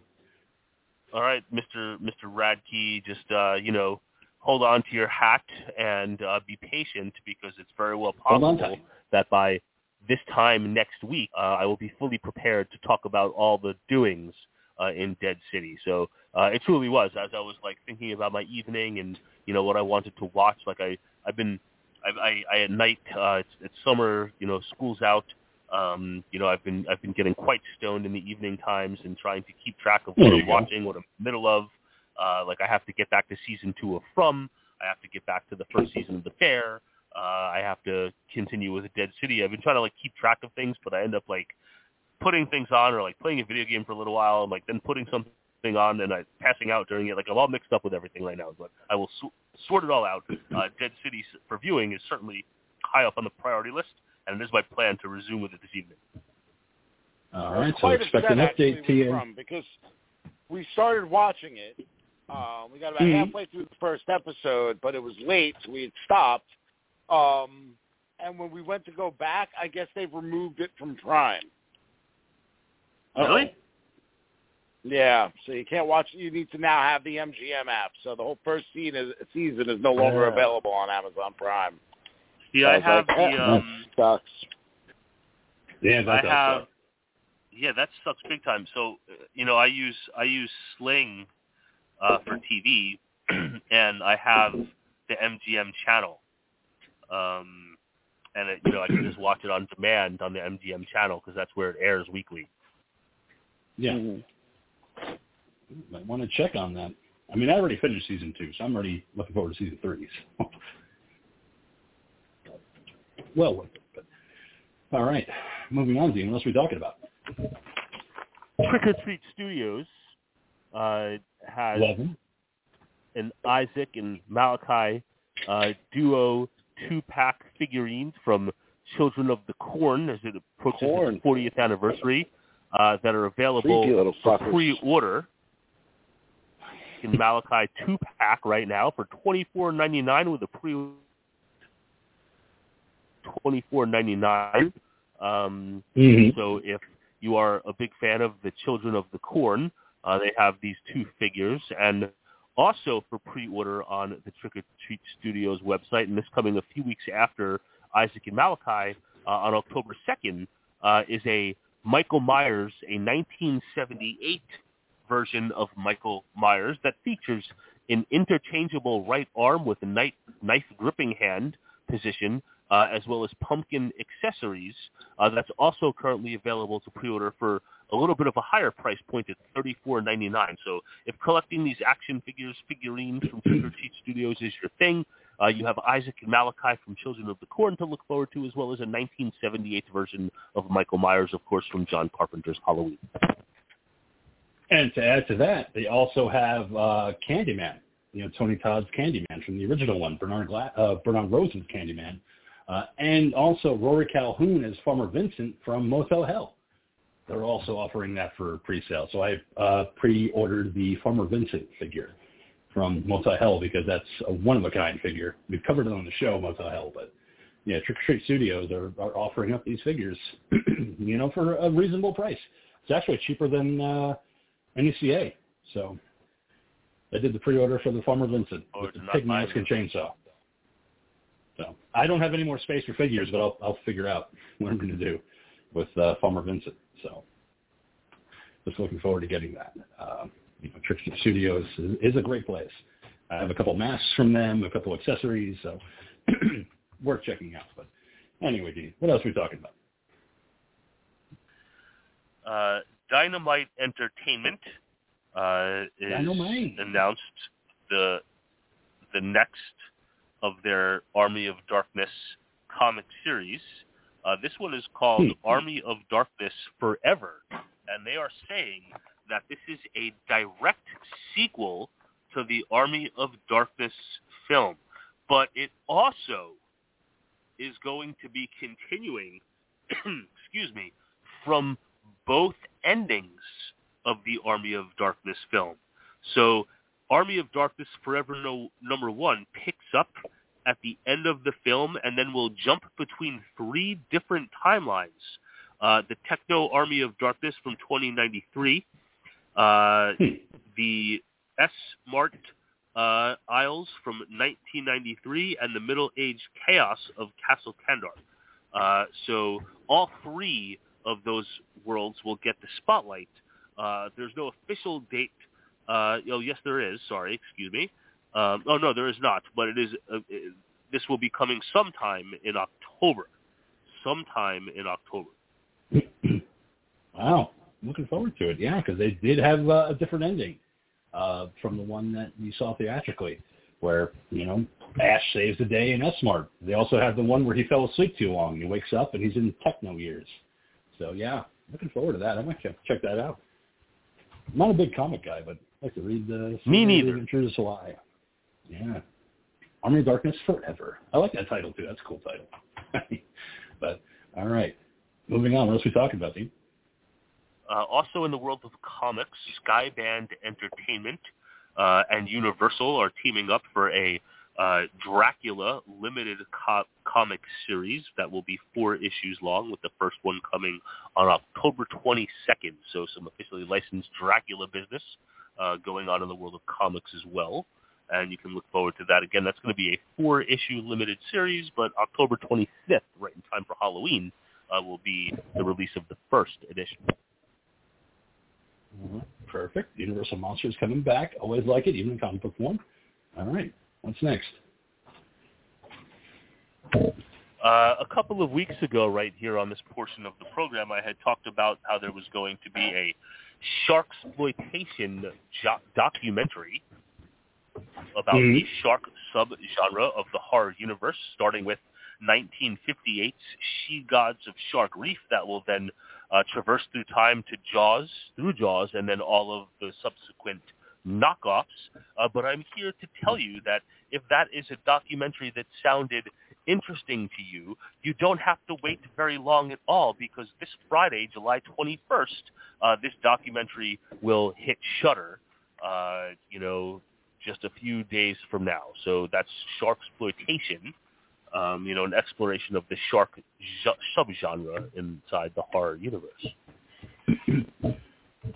So. All right, Mr. Mr. Radke, just uh, you know, hold on to your hat and uh, be patient because it's very well possible that by this time next week, uh, I will be fully prepared to talk about all the doings uh, in Dead City. So uh, it truly was as I was like thinking about my evening and you know what I wanted to watch. Like I I've been I I, I at night uh, it's, it's summer, you know, school's out. Um, you know, I've been I've been getting quite stoned in the evening times and trying to keep track of what I'm watching, what I'm in the middle of. Uh, like I have to get back to season two of From. I have to get back to the first season of The Bear. Uh, I have to continue with Dead City. I've been trying to like keep track of things, but I end up like putting things on or like playing a video game for a little while and like then putting something on and I passing out during it. Like I'm all mixed up with everything right now, but I will s- sort it all out. Uh, Dead City for viewing is certainly high up on the priority list, and it is my plan to resume with it this evening. All right. So expect an update, with T.A. From because we started watching it. Uh, we got about Mhm. halfway through the first episode, but it was late, so we had stopped. Um, and when we went to go back, I guess they've removed it from Prime. Really? Yeah, so you can't watch. You need to now have the MGM app. So the whole first season is, season is no longer Yeah. available on Amazon Prime. See, So I was have like, the um, sucks. Yeah, I have suck. yeah, that sucks big time. So uh, you know, I use I use Sling uh, for TV, and I have the MGM channel, um, and it, you know I can just watch it on demand on the MGM channel because that's where it airs weekly. Yeah. Mhm. Might want to check on that. I mean, I already finished season two, so I'm already looking forward to season three. So. well worth it. But all right, moving on, Dean. What else are we talking about? Trick or Treat Studios uh, has Eleven. an Isaac and Malachi uh, duo two-pack figurines from Children of the Corn as it approaches Corn. its 40th anniversary uh, that are available for pre-order. In Malachi two pack right now for twenty four ninety nine with a pre twenty four ninety nine. Um, Mhm. so if you are a big fan of the Children of the Corn, uh, they have these two figures, and also for pre-order on the Trick or Treat Studios website, and this coming a few weeks after Isaac and Malachi uh, on October 2nd, uh, is a Michael Myers, a 1978 version of Michael Myers that features an interchangeable right arm with a knife, knife gripping hand position, uh, as well as pumpkin accessories. Uh, that's also currently available to pre-order for a little bit of a higher price point at $34.99. So if collecting these action figures, figurines from Trick or Treat Studios is your thing, uh, you have Isaac and Malachi from Children of the Corn to look forward to, as well as a 1978 version of Michael Myers, of course, from John Carpenter's Halloween. And to add to that, they also have uh, Candyman. You know, Tony Todd's Candyman from the original one, Bernard Gla- uh, Bernard Rosen's Candyman, uh, and also Rory Calhoun as Farmer Vincent from Motel Hell. They're also offering that for pre-sale. So I uh, pre-ordered the Farmer Vincent figure from Motel Hell because that's a one-of-a-kind figure. We've covered it on the show, Motel Hell, but yeah, Trick or Treat Studios are, are offering up these figures, you know, for a reasonable price. It's actually cheaper than uh, NECA. So I did the pre-order for the Farmer Vincent Oh, with the pig mask and chainsaw. So I don't have any more space for figures, but I'll I'll figure out what I'm going to do with uh, Farmer Vincent. So just looking forward to getting that. Uh, you know, Trick or Treat Studios is, is a great place. I have a couple masks from them, a couple accessories, so worth checking out. But anyway, Dean, what else are we talking about? Uh, Dynamite Entertainment uh, is Dynamite. announced the the next of their Army of Darkness comic series. Uh, this one is called Hmm. Army of Darkness Forever, and they are saying that this is a direct sequel to the Army of Darkness film, but it also is going to be continuing, excuse me, from both endings of the Army of Darkness film. So Army of Darkness Forever no, number one picks up at the end of the film and then will jump between three different timelines. Uh, the Techno Army of Darkness from 2093, uh, Hmm. the S Mart uh, aisles from 1993, and the Middle Age Chaos of Castle Kandar. Uh, so all three of those worlds will get the spotlight. Uh, there's no official date. Uh, oh, yes, there is. Sorry, excuse me. Um, oh no, there is not. But it is. Uh, it, this will be coming sometime in October. Sometime in October. Wow, looking forward to it. Yeah, because they did have uh, a different ending uh, from the one that you saw theatrically, where you know Ash saves the day in S-Mart. They also have the one where he fell asleep too long. He wakes up and he's in techno years. So yeah, looking forward to that. I might check, check that out. I'm not a big comic guy, but I like to read the Me neither. Adventures of Lie. Yeah, Army of Darkness Forever. I like that title too. That's a cool title. but all right, moving on. What else are we talking about, Dean? Uh, also in the world of comics, Skybound Entertainment uh, and Universal are teaming up for a uh, Dracula limited co- comic series that will be four issues long, with the first one coming on October 22nd. So some officially licensed Dracula business uh, going on in the world of comics as well. And you can look forward to that. Again, that's going to be a four-issue limited series, but October 25th, right in time for Halloween, uh, will be the release of the first edition. Perfect. Universal Monsters coming back. Always like it, even in comic book form. All right. What's next? Uh, a couple of weeks ago, right here on this portion of the program, I had talked about how there was going to be a shark exploitation jo- documentary about the Mhm. shark subgenre of the horror universe, starting with 1958's She Gods of Shark Reef, that will then uh, traverse through time to Jaws, through Jaws, and then all of the subsequent knockoffs. Uh, but I'm here to tell you that if that is a documentary that sounded interesting to you, you don't have to wait very long at all because this Friday, July 21st, uh, this documentary will hit Shudder, uh, you know, just a few days from now. So that's shark exploitation. Um, you know, an exploration of the shark subgenre inside the horror universe.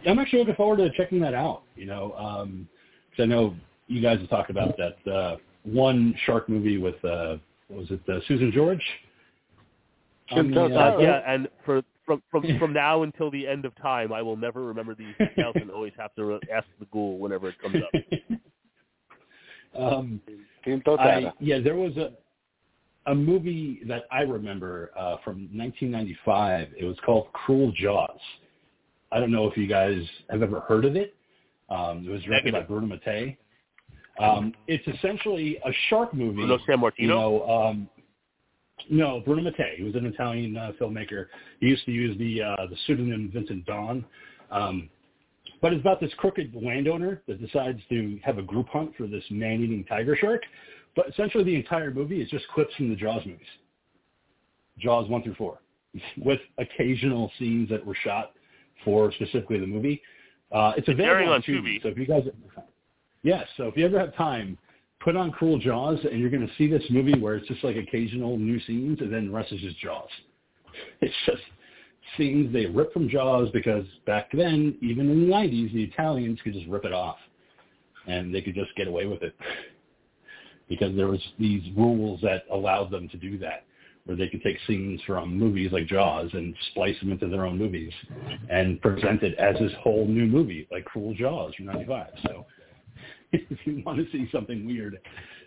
I'm actually looking forward to checking that out. You know, um, cause I know you guys have talked about that uh, one shark movie with uh, was it uh, Susan George? Um, uh, yeah, and for from from from now until the end of time, I will never remember these details and always have to ask the ghoul whenever it comes up. um, I, yeah, there was a a movie that I remember uh, from 1995. It was called Cruel Jaws. I don't know if you guys have ever heard of it. Um, it was directed Negative. by Bruno Mattei. Um, it's essentially a shark movie. Bruno Sammartino. You know, um, no, Bruno Mattei. He was an Italian uh, filmmaker. He used to use the uh, the pseudonym Vincent Dawn. Um, but it's about this crooked landowner that decides to have a group hunt for this man-eating tiger shark. But essentially, the entire movie is just clips from the Jaws movies, Jaws one through four, with occasional scenes that were shot for specifically the movie. Uh, it's available airing on Tubi, Tubi. So if you guys, yes, so if you ever have time, put on Cruel Jaws, and you're going to see this movie where it's just like occasional new scenes, and then the rest is just Jaws. It's just scenes they rip from Jaws because back then, even in the 90s, the Italians could just rip it off, and they could just get away with it because there was these rules that allowed them to do that, where they could take scenes from movies like Jaws and splice them into their own movies and present it as this whole new movie, like Cruel Jaws from '95. So if you want to see something weird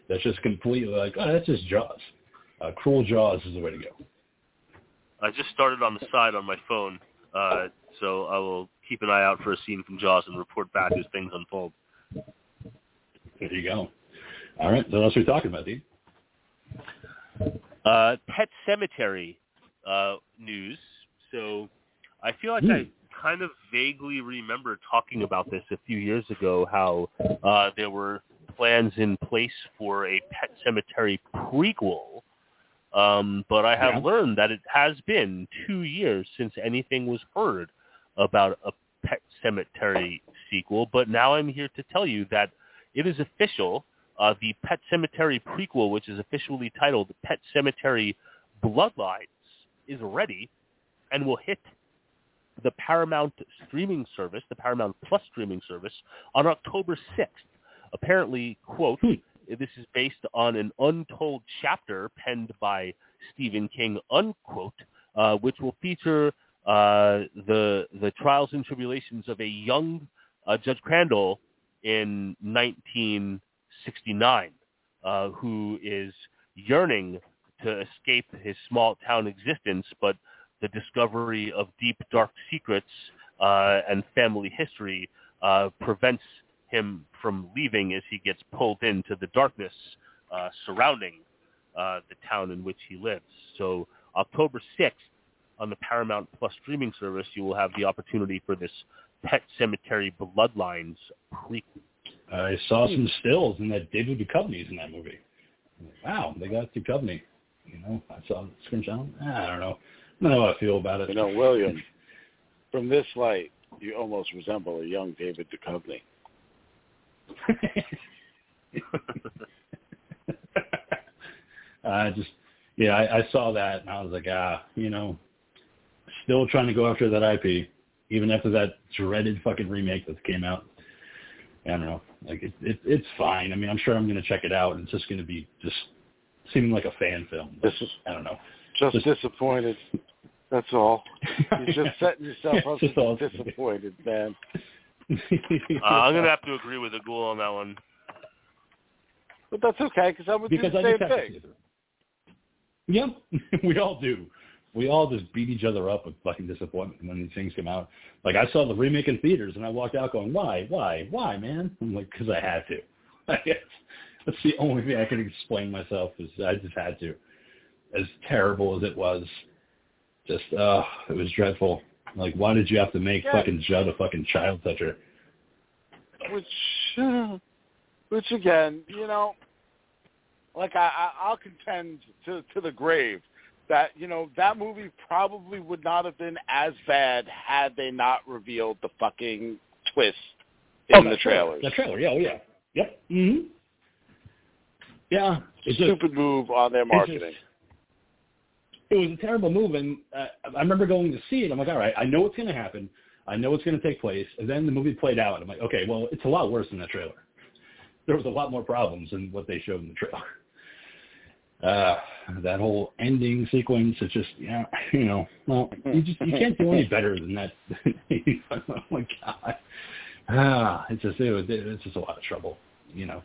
that's just completely like, oh, that's just Jaws. Uh, Cruel Jaws is the way to go. I just started on the side on my phone, uh, so I will keep an eye out for a scene from Jaws and report back as things unfold. There you go. All right, so what else are we talking about, Dean? Uh, Pet Sematary uh, news. So I feel like Hmm. I kind of vaguely remember talking about this a few years ago, how uh, there were plans in place for a Pet Sematary prequel. Um, but I have Yeah. learned that it has been two years since anything was heard about a Pet Sematary sequel. But now I'm here to tell you that it is official. Uh, the Pet Sematary prequel, which is officially titled Pet Sematary Bloodlines, is ready and will hit the Paramount streaming service, the Paramount Plus streaming service, on October 6th. Apparently, quote, Hmm. this is based on an untold chapter penned by Stephen King, unquote, uh, which will feature uh, the the trials and tribulations of a young uh, Jud Crandall in 1969, uh, who is yearning to escape his small town existence, but the discovery of deep dark secrets uh, and family history uh, prevents him from leaving as he gets pulled into the darkness uh, surrounding uh, the town in which he lives. So October 6th on the Paramount Plus streaming service, you will have the opportunity for this Pet Sematary Bloodlines prequel. I saw some stills and that David Duchovny is in that movie. Wow, they got Duchovny. You know, I saw the screenshot. I don't know. I don't know how I feel about it. You know, William, from this light, you almost resemble a young David Duchovny. I just, yeah, I, I saw that and I was like, ah, you know, still trying to go after that IP, even after that dreaded fucking remake that came out. I don't know. Like it, it it's fine. I mean, I'm sure I'm going to check it out. and It's just going to be just seeming like a fan film. This is I don't know. just, Just- disappointed. That's all. You're just setting yourself up just to all- be disappointed, man. Uh, I'm going to have to agree with the ghoul on that one. But that's okay because I would because do I the just same have to thing. Yep, we all do. We all just beat each other up with fucking disappointment when these things come out. Like I saw the remake in theaters and I walked out going, "Why? Why? Why, man?" I'm like, "Because I had to." I guess that's the only way I can explain myself is I just had to. As terrible as it was, just uh, it was dreadful. Like, why did you have to make Yeah. fucking Jud a fucking child toucher? Which, uh, which again, you know, like I, I I'll contend to to the grave that you know that movie probably would not have been as bad had they not revealed the fucking twist in oh, the that trailers. That trailer, yeah, oh yeah, yep. hmm Yeah, it's just, Stupid move on their marketing. just- it was a terrible move, and uh, I remember going to see it. I'm like, all right, I know what's going to happen. I know what's going to take place. And then the movie played out. I'm like, okay, well, it's a lot worse than that trailer. There was a lot more problems than what they showed in the trailer. Uh, that whole ending sequence, it's just, yeah, you know, well, you just you can't do any better than that. oh my god, ah, it's just it was it's just a lot of trouble, you know.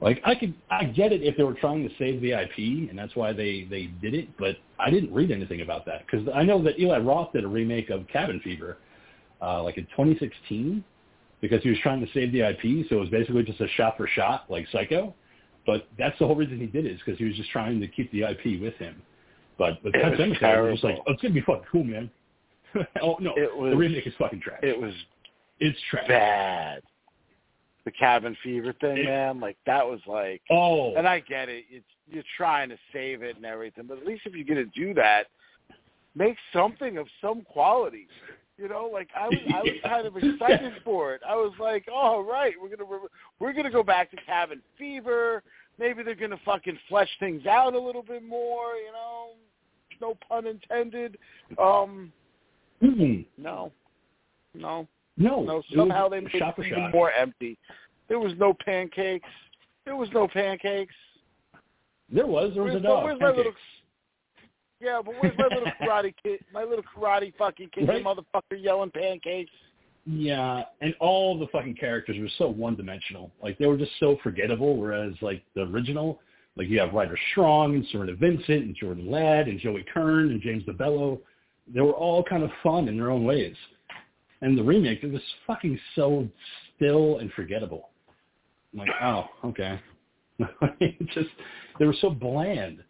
Like I could I get it if they were trying to save the IP and that's why they they did it, but I didn't read anything about that because I know that Eli Roth did a remake of Cabin Fever, uh, like in 2016, because he was trying to save the IP, so it was basically just a shot for shot like Psycho. But that's the whole reason he did it is because he was just trying to keep the IP with him. But with It Pet was Cemetery, it was like, oh, it's gonna be fucking cool, man. oh no, It was- the remake is fucking trash. It was it's trash. bad. The cabin fever thing, It- man, like that was like Oh, and I get it. It's you're trying to save it and everything, but at least if you're gonna do that, make something of some quality. You know, like I was, I was kind of excited for it. I was like, "All right, we're gonna re- we're gonna go back to cabin fever. Maybe they're gonna fucking flesh things out a little bit more. You know, no pun intended. Um, mm, no, no, no, no. Somehow they made it even shot. more empty. There was no pancakes. There was no pancakes. There was, there was a dog. where's my little- Yeah, but where's my little karate kid? My little karate fucking kid, Right. motherfucker, yelling pancakes. Yeah, and all the fucking characters were so one-dimensional. Like they were just so forgettable. Whereas like the original, like you have Ryder Strong and Cerina Vincent and Jordan Ladd and Joey Kern and James DeBello. They were all kind of fun in their own ways. And the remake, it was fucking so still and forgettable. I'm like, oh, okay. just they were so bland.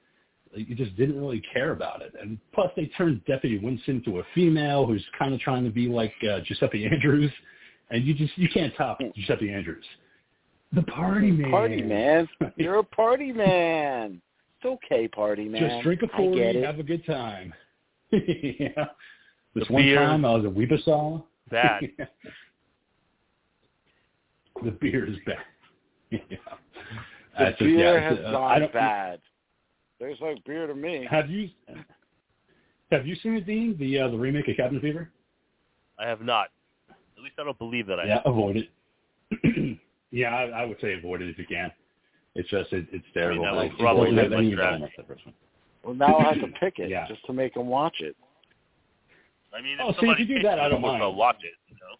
Like, you just didn't really care about it. And plus, they turned Deputy Winston into a female who's kind of trying to be like uh, Giuseppe Andrews, and you just you can't top Giuseppe Andrews. The party man. Party man, you're a party man. It's okay, party man. Just drink a forty, get have a good time. yeah. This The one beer. time I was at Weebisaw. Bad. the beer is bad. yeah. The That's just- beer yeah, has uh, gone bad. There's like beer to me. Have you have you seen it, Dean? The uh, the remake of Cabin Fever? I have not. At least I don't believe that I Yeah, have. avoid it. yeah, I, I would say avoid it if you can. It's just it, it's terrible. that Like, would it probably doesn't have any strategy. that first one. Well, now I have to pick it Yeah. just to make him watch it. I mean, Oh, if see, if somebody you do that, I don't of mind. I'll watch it. You know.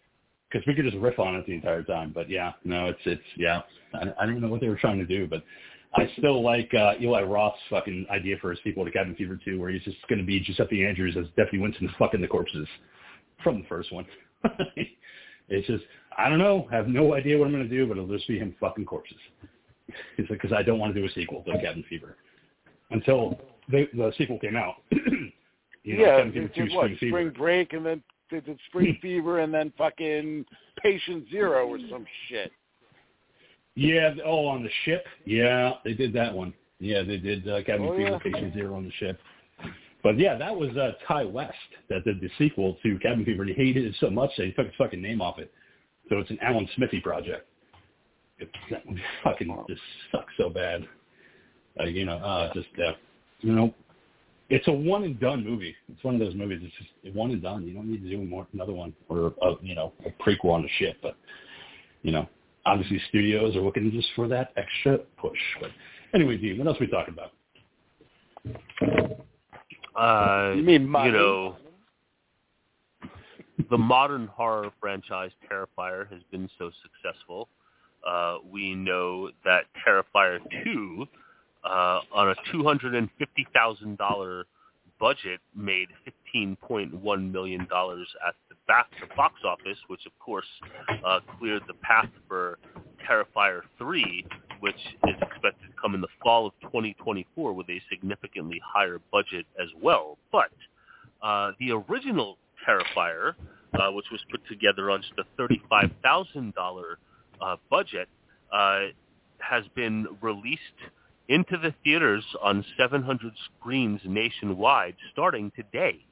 because we could just riff on it the entire time. But yeah, no, it's it's yeah. I, I don't know what they were trying to do, but I still like uh, Eli Roth's fucking idea for a sequel to Cabin Fever 2, where he's just going to be Giuseppe Andrews as Deputy Winston fucking the corpses from the first one. it's just I don't know. I have no idea what I'm going to do, but it'll just be him fucking corpses. It's because I don't want to do a sequel to Cabin Fever until the, the sequel came out. you know, yeah, Cabin Fever 2 did what? Spring Fever. Spring break, and then did spring fever, and then fucking patient zero or some shit. Yeah. Oh, on the ship. Yeah, they did that one. Yeah, they did uh, Cabin Oh, Fever yeah. Patient Zero on the ship. But yeah, that was uh, Ti West that did the sequel to Cabin Fever. And he hated it so much that he took his fucking name off it. So it's an Alan Smithee project. It, that one fucking just sucks so bad. Uh, you know, uh, just uh, you know, it's a one and done movie. It's one of those movies. It's just one and done. You don't need to do more another one or a, you know a prequel on the ship. But you know, obviously studios are looking just for that extra push. But anyway, Dean, what else are we talking about? Uh, You mean money? you know, the modern horror franchise Terrifier has been so successful. Uh, we know that Terrifier 2, uh, on a $250,000 budget, made $15.1 million at back the box office, which of course uh, cleared the path for Terrifier 3, which is expected to come in the fall of 2024 with a significantly higher budget as well. But uh, the original Terrifier, uh, which was put together on just a $35,000 uh, budget, uh, has been released into the theaters on 700 screens nationwide starting today.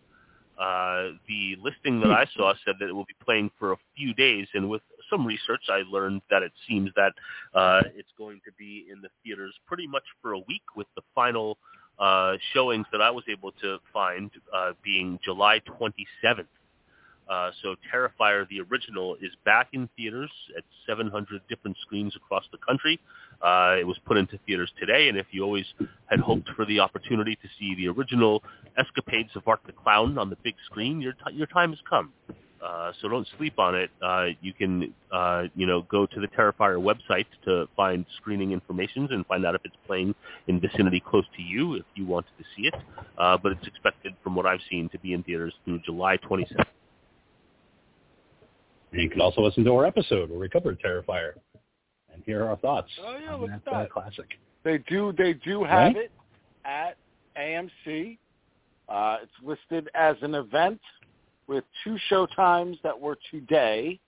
Uh, the listing that I saw said that it will be playing for a few days, and with some research, I learned that it seems that uh, it's going to be in the theaters pretty much for a week, with the final uh, showings that I was able to find uh, being July 27th. Uh, so Terrifier, the original, is back in theaters at 700 different screens across the country. Uh, it was put into theaters today, and if you always had hoped for the opportunity to see the original escapades of Art the Clown on the big screen, your t- your time has come. Uh, so don't sleep on it. Uh, you can, uh, you know, go to the Terrifier website to find screening information and find out if it's playing in vicinity close to you if you wanted to see it. Uh, but it's expected, from what I've seen, to be in theaters through July 27th. And you can also listen to our episode where we covered Terrifier and hear our thoughts Oh, yeah, on look that, at that. Uh, classic. They do. They do have Right? it at AMC. Uh, it's listed as an event with two show times that were today.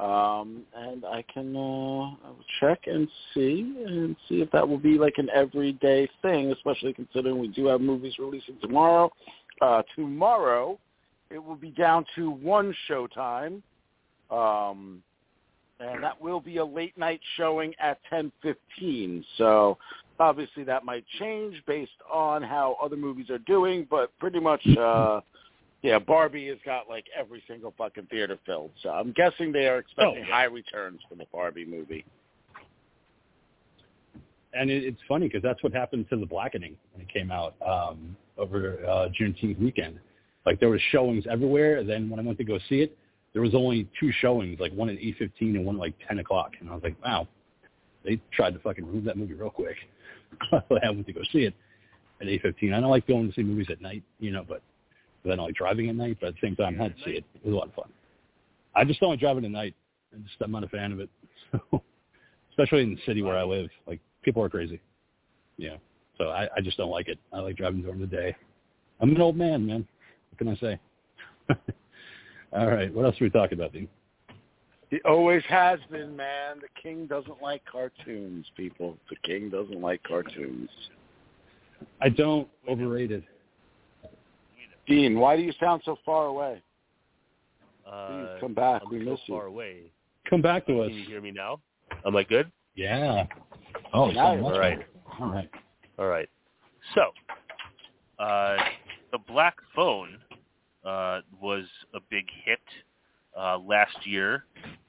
Um, and I can uh, I will check and see and see if that will be like an everyday thing, especially considering we do have movies releasing tomorrow. Uh, tomorrow, it will be down to one show time, um, and that will be a late night showing at 10:15. So obviously that might change based on how other movies are doing, but pretty much, uh, yeah, Barbie has got like every single fucking theater filled. So I'm guessing they are expecting Oh, yeah. high returns for the Barbie movie. And it, it's funny because that's what happened to The Blackening when it came out um, over uh, Juneteenth weekend. Like there was showings everywhere. And then when I went to go see it, there was only two showings, like one at 8.15 and one at like 10 o'clock. And I was like, wow, they tried to fucking move that movie real quick. I went to go see it at 8.15. I don't like going to see movies at night, you know, but I don't like driving at night. But at the same time, I had to see it. It was a lot of fun. I just don't like driving at night. I just I'm not a fan of it. So, especially in the city where I live, like people are crazy. Yeah. So I, I just don't like it. I like driving during the day. I'm an old man, man. What can I say? All right. What else are we talking about, Dean? He always has been, man. The king doesn't like cartoons, people. The king doesn't like cartoons. I don't overrated. Dean, why do you sound so far away? Uh, Please come back. I'm We so miss you. far away. Come back to us. Can you hear me now? Am I good? Yeah. Oh, Now so you're much all right. better. All right. All right. So, uh, the Black Phone uh, was a big hit uh, last year,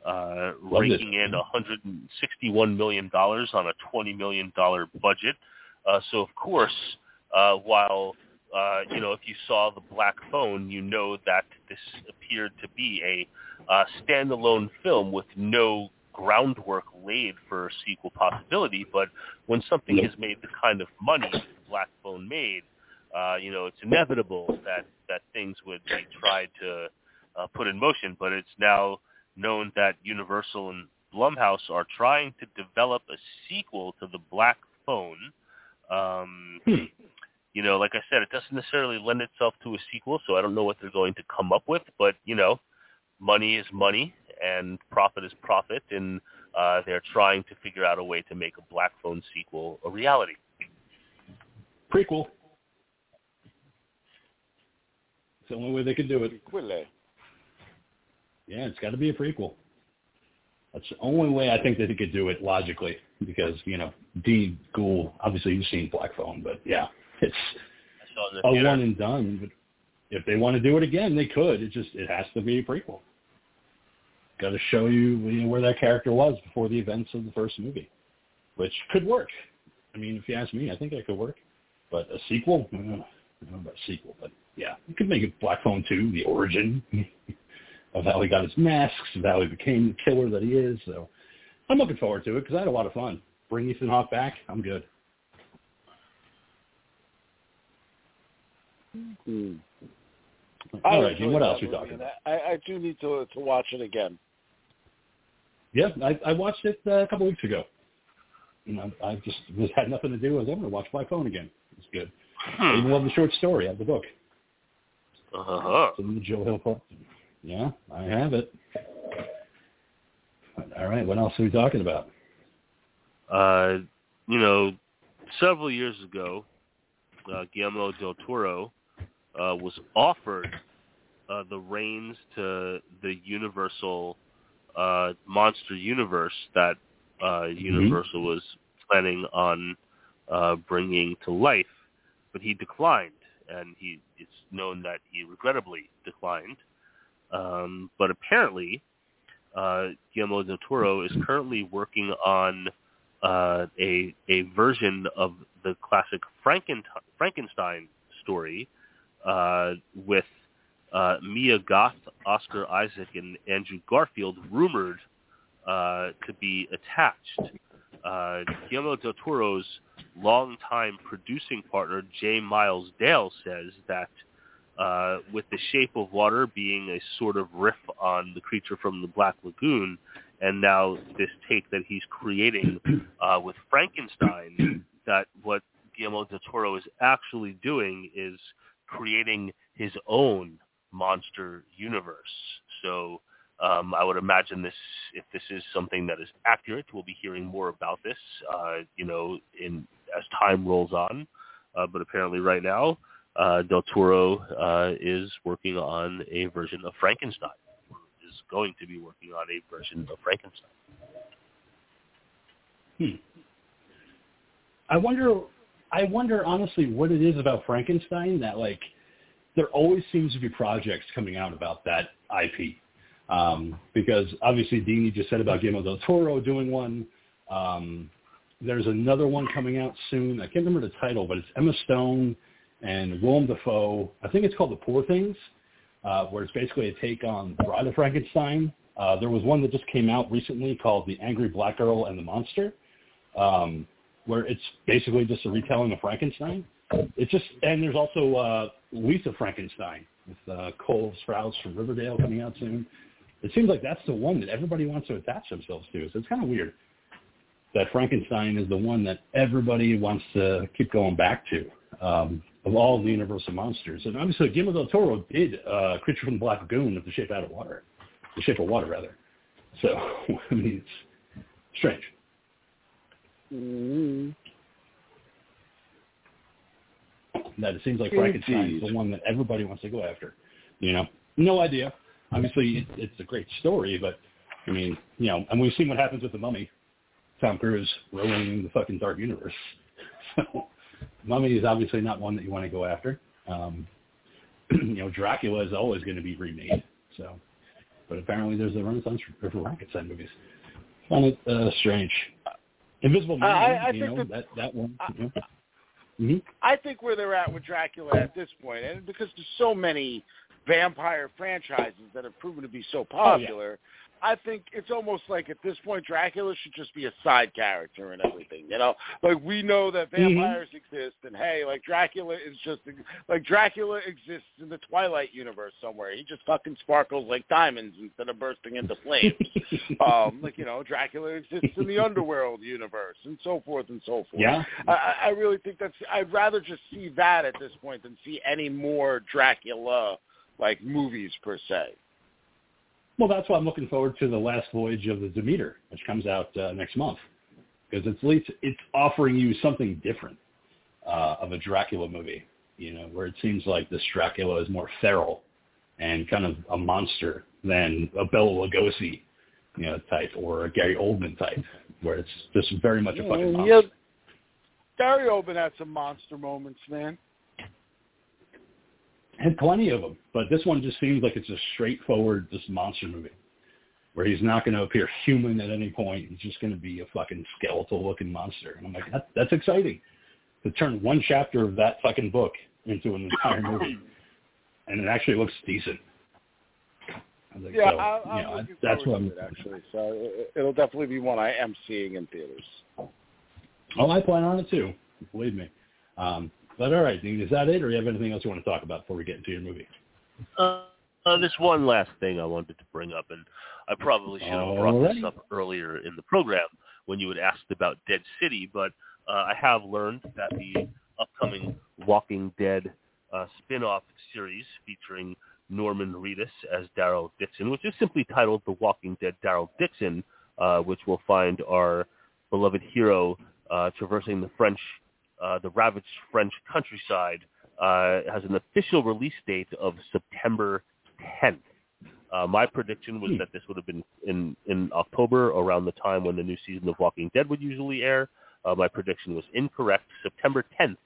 uh, Loved it. raking in 161 million dollars on a 20 million dollar budget. Uh, so, of course, uh, while uh, you know if you saw the Black Phone, you know that this appeared to be a uh, standalone film with no groundwork laid for a sequel possibility. But when something has made the kind of money The Black Phone made, uh, you know, it's inevitable that, that things would be tried to uh, put in motion. But it's now known that Universal and Blumhouse are trying to develop a sequel to the Black Phone. Um, Hmm. you know, like I said, it doesn't necessarily lend itself to a sequel, so I don't know what they're going to come up with. But you know, money is money, and profit is profit, and uh, they're trying to figure out a way to make a Black Phone sequel a reality. Prequel. It's the only way they could do it. Quille. Eh? Yeah, it's got to be a prequel. That's the only way I think that they could do it logically because, you know, Dean Gould, obviously you've seen Black Phone, but yeah, it's I saw it in the a theater. one and done. But if they want to do it again, they could. It just, it has to be a prequel. Got to show you, you know, where that character was before the events of the first movie, which could work. I mean, if you ask me, I think that could work. But a sequel, mm, I don't know about sequel, but yeah, you could make it Black Phone 2, the origin of how he got his masks, of how he became the killer that he is. So I'm looking forward to it because I had a lot of fun. Bring Ethan Hawke back, I'm good. Hmm. All I Gene, what else we movie, talking about? I, I do need to to watch it again. Yeah, I, I watched it uh, a couple weeks ago. You know, I just had nothing to do. I was going to watch Black Phone again. It's good. I Hmm. even love the short story of the book. Uh-huh. It's in the Joe Hill collection. Yeah, I have it. All right, what else are we talking about? Uh, you know, several years ago, uh, Guillermo del Toro uh, was offered uh, the reins to the Universal uh, monster universe that uh, Universal was planning on uh, bringing to life, but he declined, and he it's known that he regrettably declined. Um, but apparently, uh, Guillermo del Toro is currently working on uh, a a version of the classic Franken- Frankenstein story uh, with uh, Mia Goth, Oscar Isaac, and Andrew Garfield rumored uh, to be attached. Uh, Guillermo del Toro's longtime producing partner, J. Miles Dale, says that uh, with The Shape of Water being a sort of riff on the creature from the Black Lagoon, and now this take that he's creating uh, with Frankenstein, that what Guillermo del Toro is actually doing is creating his own monster universe. So um, I would imagine this, if this is something that is accurate, we'll be hearing more about this, uh, you know, in as time rolls on. Uh, but apparently, right now, uh, Del Toro uh, is working on a version of Frankenstein. Is going to be working on a version of Frankenstein. Hmm. I wonder. I wonder honestly what it is about Frankenstein that like there always seems to be projects coming out about that IP. Um, because obviously Dini just said about Guillermo del Toro doing one. Um, there's another one coming out soon. I can't remember the title, but it's Emma Stone and Willem Dafoe. I think it's called The Poor Things, uh, where it's basically a take on Bride of Frankenstein. Uh, there was one that just came out recently called The Angry Black Girl and the Monster, um, where it's basically just a retelling of Frankenstein. It's just, and there's also uh, Lisa Frankenstein with uh, Cole Sprouse from Riverdale coming out soon. It seems like that's the one that everybody wants to attach themselves to. So it's kind of weird that Frankenstein is the one that everybody wants to keep going back to um, of all the Universal monsters. And obviously, Guillermo del Toro did uh, Creature from the Black Lagoon of the Shape Out of Water, the Shape of Water rather. So I mean, it's strange. Mm-hmm. That it seems like Frankenstein is the one that everybody wants to go after. You know, no idea. Obviously, it's a great story, but I mean, you know, and we've seen what happens with the Mummy. Tom Cruise ruining the fucking Dark Universe. So, Mummy is obviously not one that you want to go after. Um, you know, Dracula is always going to be remade. So, but apparently there's a renaissance for, Frankenstein movies. I find it uh, strange. Invisible Man, I, I you think know, that, that that one. I, you know. mm-hmm. I think where they're at with Dracula at this point, and because there's so many vampire franchises that have proven to be so popular, I think it's almost like at this point Dracula should just be a side character and everything. You know, like we know that vampires exist, and hey, like Dracula is just like Dracula exists in the Twilight universe somewhere. He just fucking sparkles like diamonds instead of bursting into flames. um, like you know, Dracula exists in the underworld universe, and so forth and so forth. Yeah. I, I really think that's. I'd rather just see that at this point than see any more Dracula like movies per se. Well, that's why I'm looking forward to the last voyage of the Demeter, which comes out uh, next month, because it's at least it's offering you something different uh, of a Dracula movie. You know, where it seems like this Dracula is more feral and kind of a monster than a Bela Lugosi, you know, type or a Gary Oldman type, where it's just very much a fucking monster. Yeah, Gary Oldman had some monster moments, man. Had plenty of them, but this one just seems like it's a straightforward just monster movie, where he's not going to appear human at any point. He's just going to be a fucking skeletal looking monster, and I'm like, that, that's exciting to turn one chapter of that fucking book into an entire movie, and it actually looks decent. I was like, Yeah, so, I, you I'm know, that's what I'm it actually. So it, it'll definitely be one I am seeing in theaters. Oh, I plan on it too. Believe me. Um, but all right, Dean, is that it, or do you have anything else you want to talk about before we get into your movie? Uh, uh, there's one last thing I wanted to bring up, and I probably should have brought this up earlier in the program when you had asked about Dead City, but uh, I have learned that the upcoming Walking Dead uh, spin-off series featuring Norman Reedus as Daryl Dixon, which is simply titled The Walking Dead Daryl Dixon, uh, which will find our beloved hero uh, traversing the French, uh, the ravaged French countryside, uh, has an official release date of September 10th. Uh, my prediction was Hmm. that this would have been in in October, around the time when the new season of Walking Dead would usually air. Uh, my prediction was incorrect. September 10th,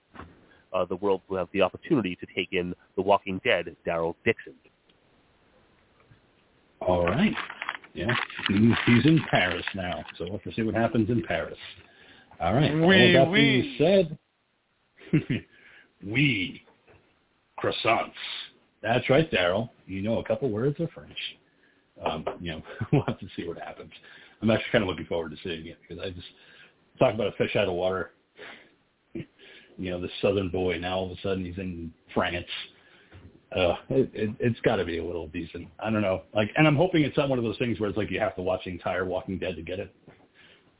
uh, the world will have the opportunity to take in The Walking Dead, Daryl Dixon. All right. Yeah, he's, he's in Paris now, so we'll have to see what happens in Paris. All right. Oui, All that oui. being said, we croissants. That's right, Daryl. You know a couple words of French. Um, you know, we'll have to see what happens. I'm actually kind of looking forward to seeing it because I just talk about a fish out of water. You know, this southern boy. Now all of a sudden he's in France. Uh, it, it, it's got to be a little decent. I don't know. Like, and I'm hoping it's not one of those things where it's like you have to watch the entire Walking Dead to get it.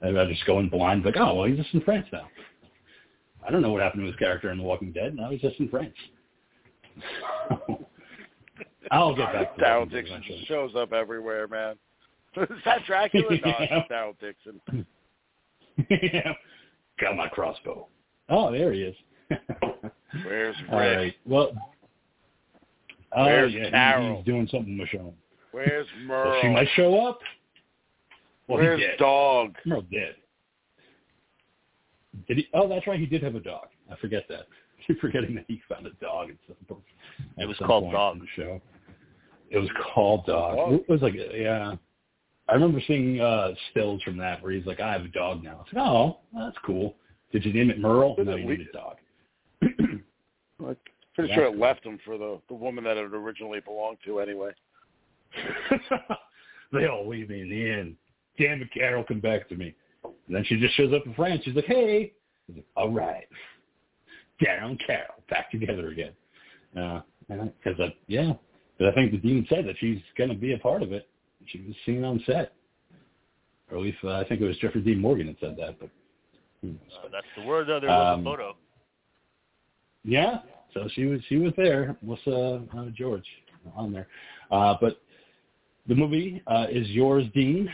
And I just go in blind, like, oh, well, he's just in France now. I don't know what happened to his character in The Walking Dead. Now he's just in France. I'll get back to Daryl Dixon eventually. shows up everywhere, man. Is that Dracula? No, Yeah. it's Daryl Dixon. yeah. Got my crossbow. Oh, there he is. Where's Rick? right. Well, oh, Where's yeah, he- Carol? he's doing something with Michonne. Where's Well, Merle? she might show up. Well, Where's he. Dog? Merle did. Did he? Oh, that's right. He did have a dog. I forget that. Keep forgetting that he found a dog at some point. It was some called point Dog. in the show. It was called Dog. Dog. It was like, yeah. I remember seeing uh stills from that where he's like, I have a dog now. It's like, oh, that's cool. Did you name it Merle? Did No, it you named it Dog. Like, pretty Yeah. sure it left him for the the woman that it originally belonged to, anyway. they all leave me in the end. Damn it, Carol, come back to me. And then she just shows up in France. She's like, hey. Like, all right. And Carol back together again. Uh, because uh, yeah, 'Cause I think the dean said that she's going to be a part of it. She was seen on set, or at least uh, I think it was Jeffrey Dean Morgan that said that. But hmm. Uh, that's the word. Uh, there was Um, a photo. Yeah, so she was she was there. Was uh, uh, George on there? Uh, but the movie uh, is yours, Dean,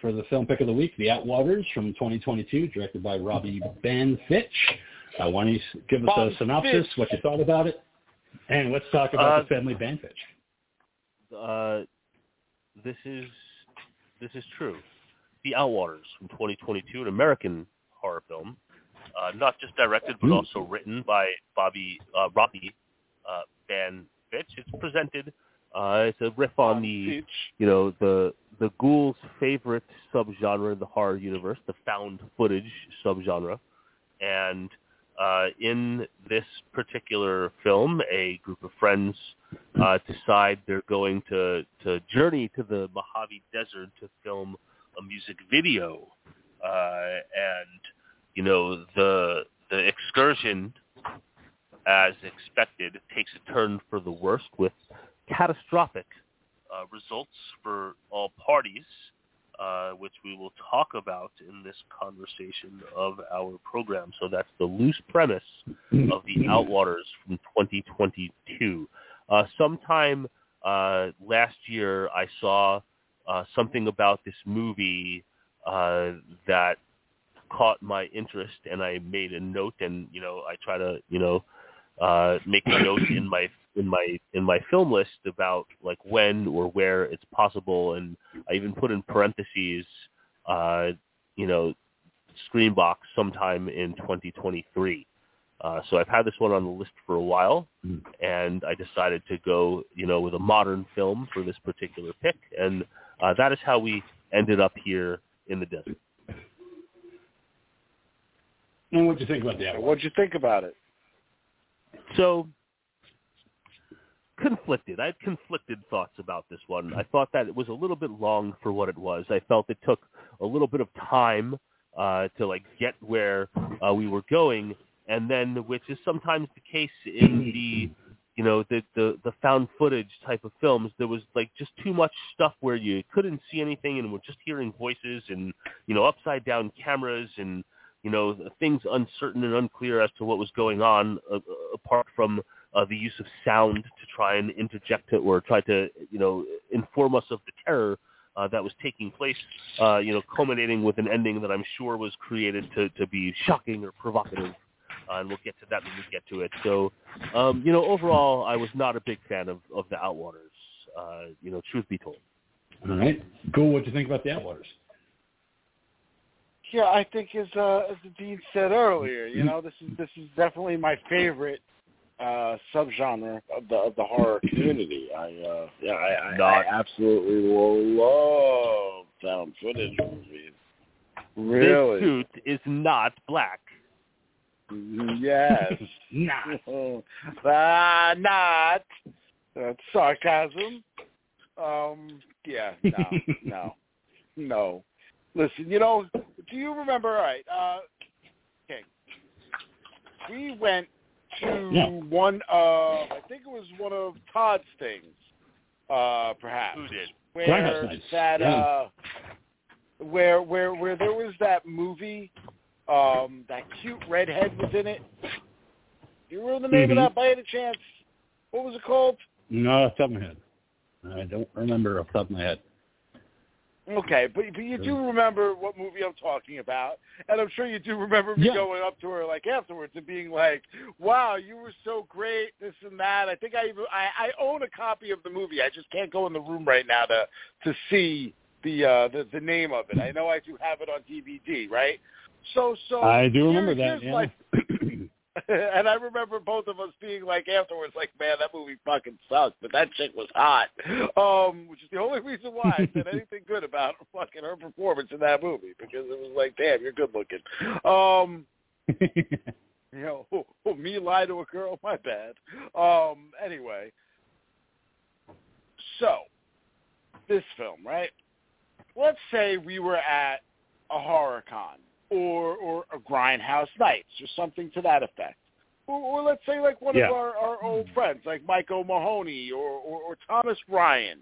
for the film pick of the week, The Outwaters from 2022, directed by Robbie Ben Fitch. Uh, why don't you give us a synopsis, what you thought about it, and let's talk about Uh, the family Banfitch. Uh, this is this is true. The Outwaters from 2022, an American horror film, uh, not just directed but Hmm. also written by Bobby uh, Robbie uh, Van Fitch. It's presented. Uh, it's a riff on the you know the the ghoul's favorite subgenre in the horror universe, the found footage subgenre, and uh, in this particular film, a group of friends uh, decide they're going to to journey to the Mojave Desert to film a music video, uh, and you know the the excursion, as expected, takes a turn for the worst with catastrophic uh, results for all parties, uh, which we will talk about in this conversation of our program. So that's the loose premise of the Outwaters from 2022. Uh, sometime uh, last year, I saw uh, something about this movie uh, that caught my interest, and I made a note. And you know, I try to you know uh, make a note in my in my in my film list about like when or where it's possible, and I even put in parentheses, uh, you know, Screambox sometime in 2023. Uh, so I've had this one on the list for a while, Mm. and I decided to go, you know, with a modern film for this particular pick, and uh, that is how we ended up here in the desert. And what do you think about that? What'd you think about it? So conflicted. I had conflicted thoughts about this one. I thought that it was a little bit long for what it was. I felt it took a little bit of time uh, to like get where uh, we were going, and then which is sometimes the case in the you know the, the the found footage type of films. There was like just too much stuff where you couldn't see anything, and we're just hearing voices and you know upside down cameras and you know things uncertain and unclear as to what was going on uh, uh, apart from uh, the use of sound to try and interject it or try to you know inform us of the terror uh, that was taking place uh, you know culminating with an ending that I'm sure was created to to be shocking or provocative uh, and we'll get to that when we get to it so um, you know overall I was not a big fan of of the Outwaters Uh, you know, truth be told. All right. Cool. What do you think about the Outwaters? Yeah, I think as uh, as the dean said earlier, you know, this is this is definitely my favorite uh subgenre of the of the horror community. I uh yeah, I, I, I absolutely love found footage movies. Really? This suit is not black. Yes. Not. uh, not. That's sarcasm. Um yeah, no, no. No. Listen, you know, do you remember all right, uh okay. We went to Yeah. one of I think it was one of Todd's things, uh, perhaps. Who did? Where Grindhouse Nights, that yeah. uh where where where there was that movie, um, that cute redhead was in it. Do you remember the name Mhm. of that by any chance? What was it called? No, off the top of my head. I don't remember off the top of my head. Okay, but but you do remember what movie I'm talking about, and I'm sure you do remember me Yeah. going up to her like afterwards and being like, "Wow, you were so great, this and that." I think I even I, I own a copy of the movie. I just can't go in the room right now to to see the uh the, the name of it. I know I do have it on DVD, right? So so I do remember that. Yeah. my- and I remember both of us being like afterwards, like, man, that movie fucking sucked, but that chick was hot. Um, which is the only reason why I said anything good about fucking her performance in that movie because it was like, damn, you're good looking. Um, you know, oh, oh, me lie to a girl, my bad. Um, anyway, so this film, right? Let's say we were at a horror con or or a grindhouse nights or something to that effect. Or, or let's say like one Yeah. of our, our old friends like Mike O'Mahony or, or, or Thomas Ryan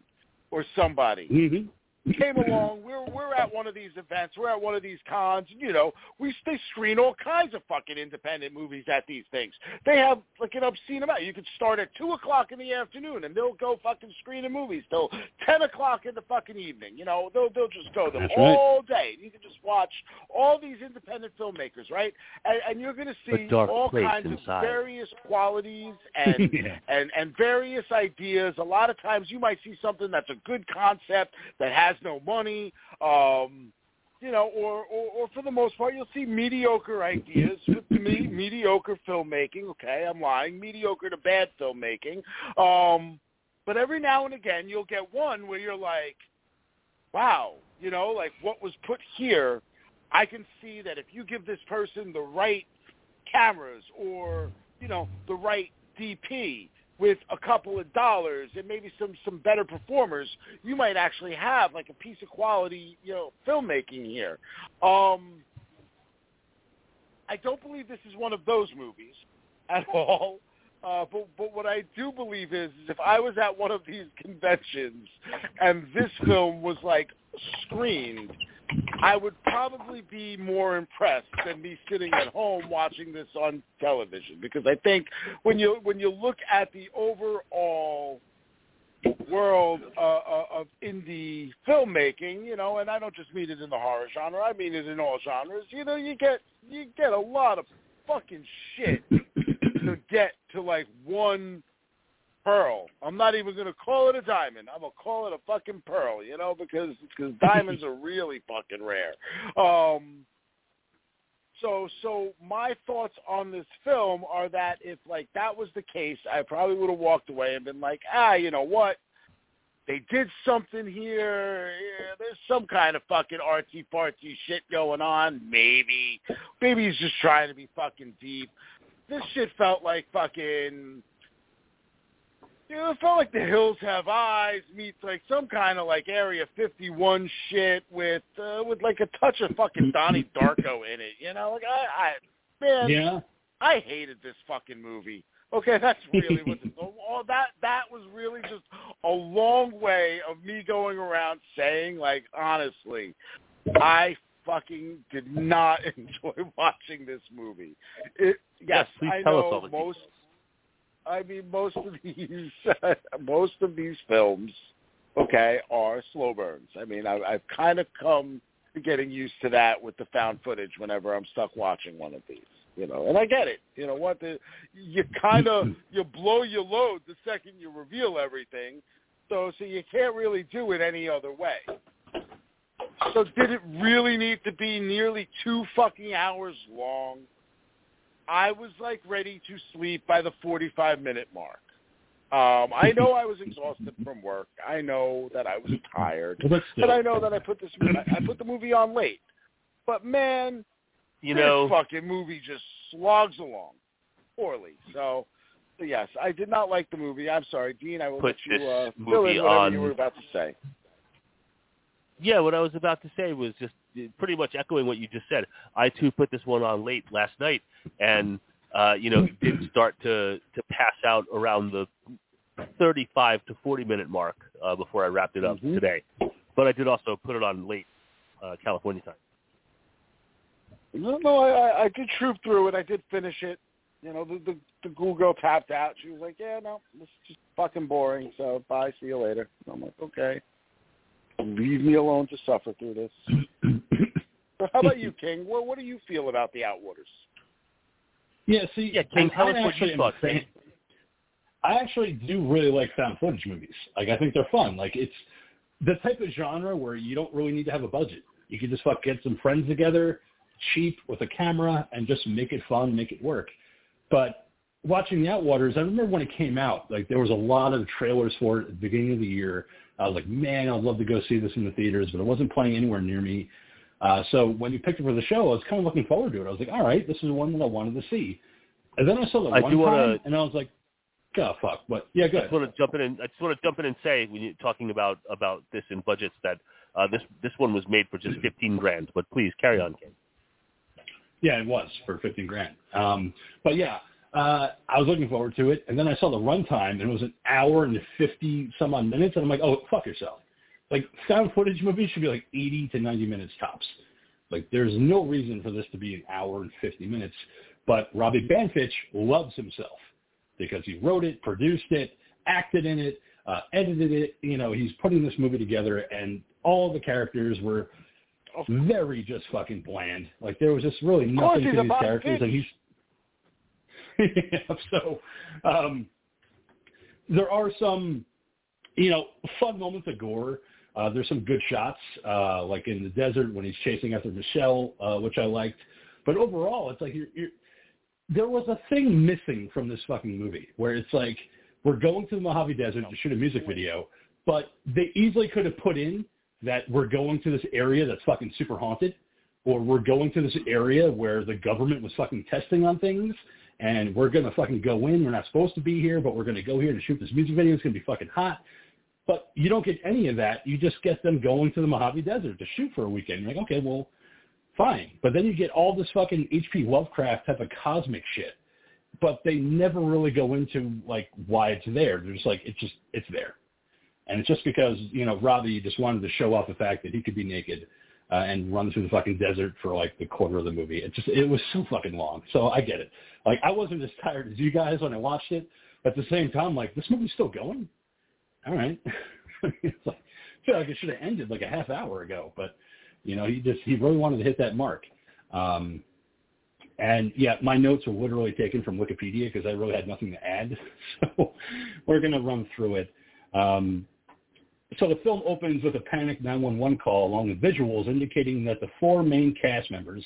or somebody hmm came along. We're we're at one of these events. We're at one of these cons. You know, we they screen all kinds of fucking independent movies at these things. They have like an obscene amount. You could start at two o'clock in the afternoon, and they'll go fucking screening movies till ten o'clock in the fucking evening. You know, they'll they'll just go them That's right. all day. You can just watch all these independent filmmakers, right? And, and you're going to see all kinds inside. of various qualities and yeah. and and various ideas. A lot of times you might see something that's a good concept that has no money, um, you know, or, or or for the most part you'll see mediocre ideas with me mediocre filmmaking. Okay, I'm lying, mediocre to bad filmmaking. Um, but every now and again you'll get one where you're like, wow, you know, like what was put here. I can see that if you give this person the right cameras or you know the right DP with a couple of dollars and maybe some some better performers, you might actually have like a piece of quality you know filmmaking here. Um, I don't believe this is one of those movies at all. Uh, but but what I do believe is, is if I was at one of these conventions and this film was like screened, I would probably be more impressed than me sitting at home watching this on television because I think when you when you look at the overall world uh, uh, of indie filmmaking, you know, and I don't just mean it in the horror genre, I mean it in all genres. You know, you get you get a lot of fucking shit to get to like one pearl. I'm not even gonna call it a diamond. I'm gonna call it a fucking pearl, you know, because because diamonds are really fucking rare. Um, so so my thoughts on this film are that if like that was the case, I probably would have walked away and been like, ah, you know what? They did something here. Yeah, there's some kind of fucking artsy fartsy shit going on. Maybe, maybe he's just trying to be fucking deep. This shit felt like fucking you know, it felt like The Hills Have Eyes meets like some kind of like Area 51 shit with uh, with like a touch of fucking Donnie Darko in it. You know, like I, I man, Yeah. I hated this fucking movie. Okay, that's really what this, all that that was really just a long way of me going around saying like honestly, I fucking did not enjoy watching this movie. It yes, please I tell us know all the most I mean most of these most of these films okay are slow burns. I mean I I've kind of come to getting used to that with the found footage whenever I'm stuck watching one of these you know, and I get it. You know what? The, you kind of you blow your load the second you reveal everything, though, so you can't really do it any other way. So did it really need to be nearly two fucking hours long? I was like ready to sleep by the 45 minute mark. Um, I know I was exhausted from work. I know that I was tired, But still, but I know that I put this I put the movie on late. But man, You this know, fucking movie just slogs along poorly. So, so yes, I did not like the movie. I'm sorry, Dean. I will Put let you this uh, fill movie in whatever on- you were about to say. yeah, what I was about to say was just pretty much echoing what you just said. I too put this one on late last night, and uh, you know did start to to pass out around the 35 to 40 minute mark uh, before I wrapped it up Mhm. today. But I did also put it on late uh, California time. No, no, I, I- I did troop through it. I did finish it. You know, the the, the Ghoul girl tapped out. She was like, "Yeah, no, this is just fucking boring. So bye, see you later." And I'm like, "Okay, leave me alone to suffer through this." So how about you, King? What what do you feel about the Outwaters? yeah, see, Yeah, King, I, tell us what actually you thought, a fan- King. I actually do really like found footage movies. Like I think they're fun. Like it's the type of genre where you don't really need to have a budget. You can just fuck get some friends together, cheap with a camera, and just make it fun, make it work. But watching the Outwaters, I remember when it came out, like there was a lot of trailers for it at the beginning of the year. I was like, man, I'd love to go see this in the theaters, but it wasn't playing anywhere near me. Uh, so when you picked it for the show, I was kind of looking forward to it. I was like, all right, this is one that I wanted to see. And then I saw the I one wanna- and I was like, oh fuck, but yeah, I just want to jump in and I just want to jump in and say when you're talking about about this in budgets that uh, this this one was made for just 15 grand. But please carry on, King. Yeah, it was for fifteen grand. Um, but yeah, uh, I was looking forward to it, and then I saw the runtime, and it was an hour and fifty some odd minutes, and I'm like, oh, fuck yourself. Like sound footage movies should be like eighty to ninety minutes tops. Like there's no reason for this to be an hour and fifty minutes. But Robbie Banfitch loves himself because he wrote it, produced it, acted in it, uh, edited it. You know, he's putting this movie together, and all the characters were very just fucking bland. Like there was just really nothing to these characters, and he's so. Um, there are some, you know, fun moments of gore. Uh, there's some good shots, uh, like in the desert when he's chasing after Michelle, uh, which I liked. But overall, it's like you're, you're, there was a thing missing from this fucking movie where it's like we're going to the Mojave Desert to shoot a music video, but they easily could have put in that we're going to this area that's fucking super haunted, or we're going to this area where the government was fucking testing on things, and we're gonna fucking go in. We're not supposed to be here, but we're gonna go here to shoot this music video. It's gonna be fucking hot. But you don't get any of that. You just get them going to the Mojave Desert to shoot for a weekend. You're like, okay, well, fine. But then you get all this fucking H.P. Lovecraft type of cosmic shit. But they never really go into like why it's there. They're just like it's just it's there, and it's just because you know Robbie just wanted to show off the fact that he could be naked uh, and run through the fucking desert for like the quarter of the movie. It just it was so fucking long. So I get it. Like I wasn't as tired as you guys when I watched it. But at the same time, like this movie's still going. All right. it's like, I feel like it should have ended like a half hour ago, but you know, he just he really wanted to hit that mark. Um, and yeah, my notes were literally taken from Wikipedia because I really had nothing to add. So we're gonna run through it. Um, so the film opens with a panic 911 call along with visuals indicating that the four main cast members,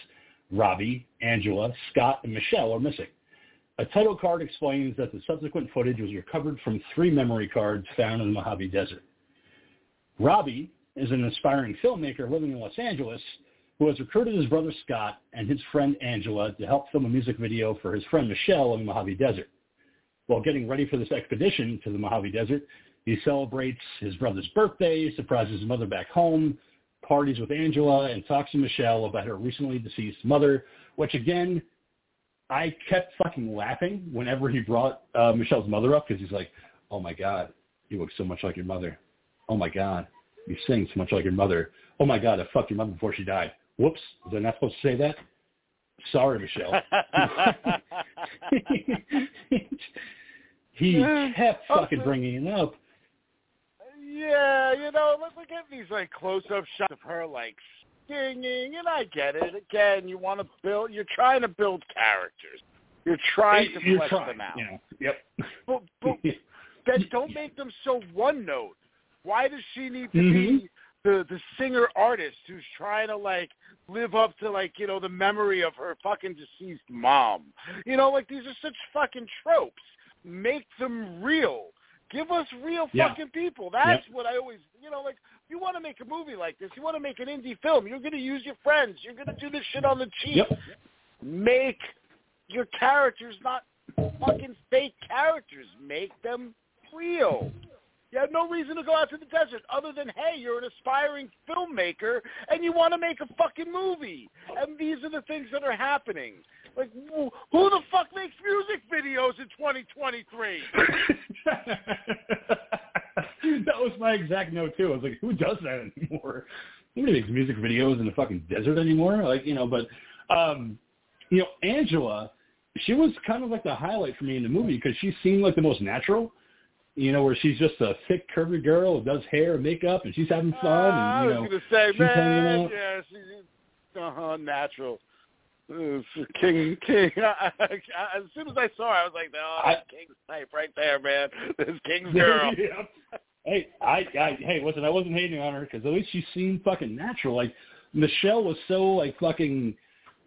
Robbie, Angela, Scott, and Michelle, are missing. A title card explains that the subsequent footage was recovered from three memory cards found in the Mojave Desert. Robbie is an aspiring filmmaker living in Los Angeles who has recruited his brother Scott and his friend Angela to help film a music video for his friend Michelle in the Mojave Desert. While getting ready for this expedition to the Mojave Desert, he celebrates his brother's birthday, surprises his mother back home, parties with Angela, and talks to Michelle about her recently deceased mother, which again, I kept fucking laughing whenever he brought uh, Michelle's mother up because he's like, oh my God, you look so much like your mother. Oh my God, you sing so much like your mother. Oh my God, I fucked your mother before she died. Whoops, was I not supposed to say that? Sorry, Michelle. he kept fucking bringing it up. Yeah, you know, look, look at these like close-up shots of her like singing, and I get it. Again, you want to build, you're trying to build characters. You're trying to You're flesh trying, them out. Know, yep. But, but then don't make them so one note. Why does she need to Mhm. be the the singer artist who's trying to like live up to like you know the memory of her fucking deceased mom? You know, like these are such fucking tropes. Make them real. Give us real Yeah. fucking people. That's what I always, you know, like you want to make a movie like this, you want to make an indie film. You're going to use your friends. You're going to do this shit on the cheap. Yep. Make your characters not fucking fake characters. Make them real. You have no reason to go out to the desert other than, hey, you're an aspiring filmmaker and you want to make a fucking movie. And these are the things that are happening. Like, who who the fuck makes music videos in 2023? that was my exact note too. I was like, who does that anymore? Nobody makes music videos in the fucking desert anymore. Like, you know, but um, you know, Angela, she was kind of like the highlight for me in the movie because she seemed like the most natural. You know, where she's just a thick, curvy girl who does hair and makeup, and she's having fun. Ah, and, you I know, was going to say, she's man, yeah, she's uh-huh, natural. Uh, King, King. as soon as I saw her, I was like, "Oh, I- that's King's type right there, man. This King's girl." Yeah. Hey, I, I, hey, listen, I wasn't hating on her because at least she seemed fucking natural. Like Michelle was so like fucking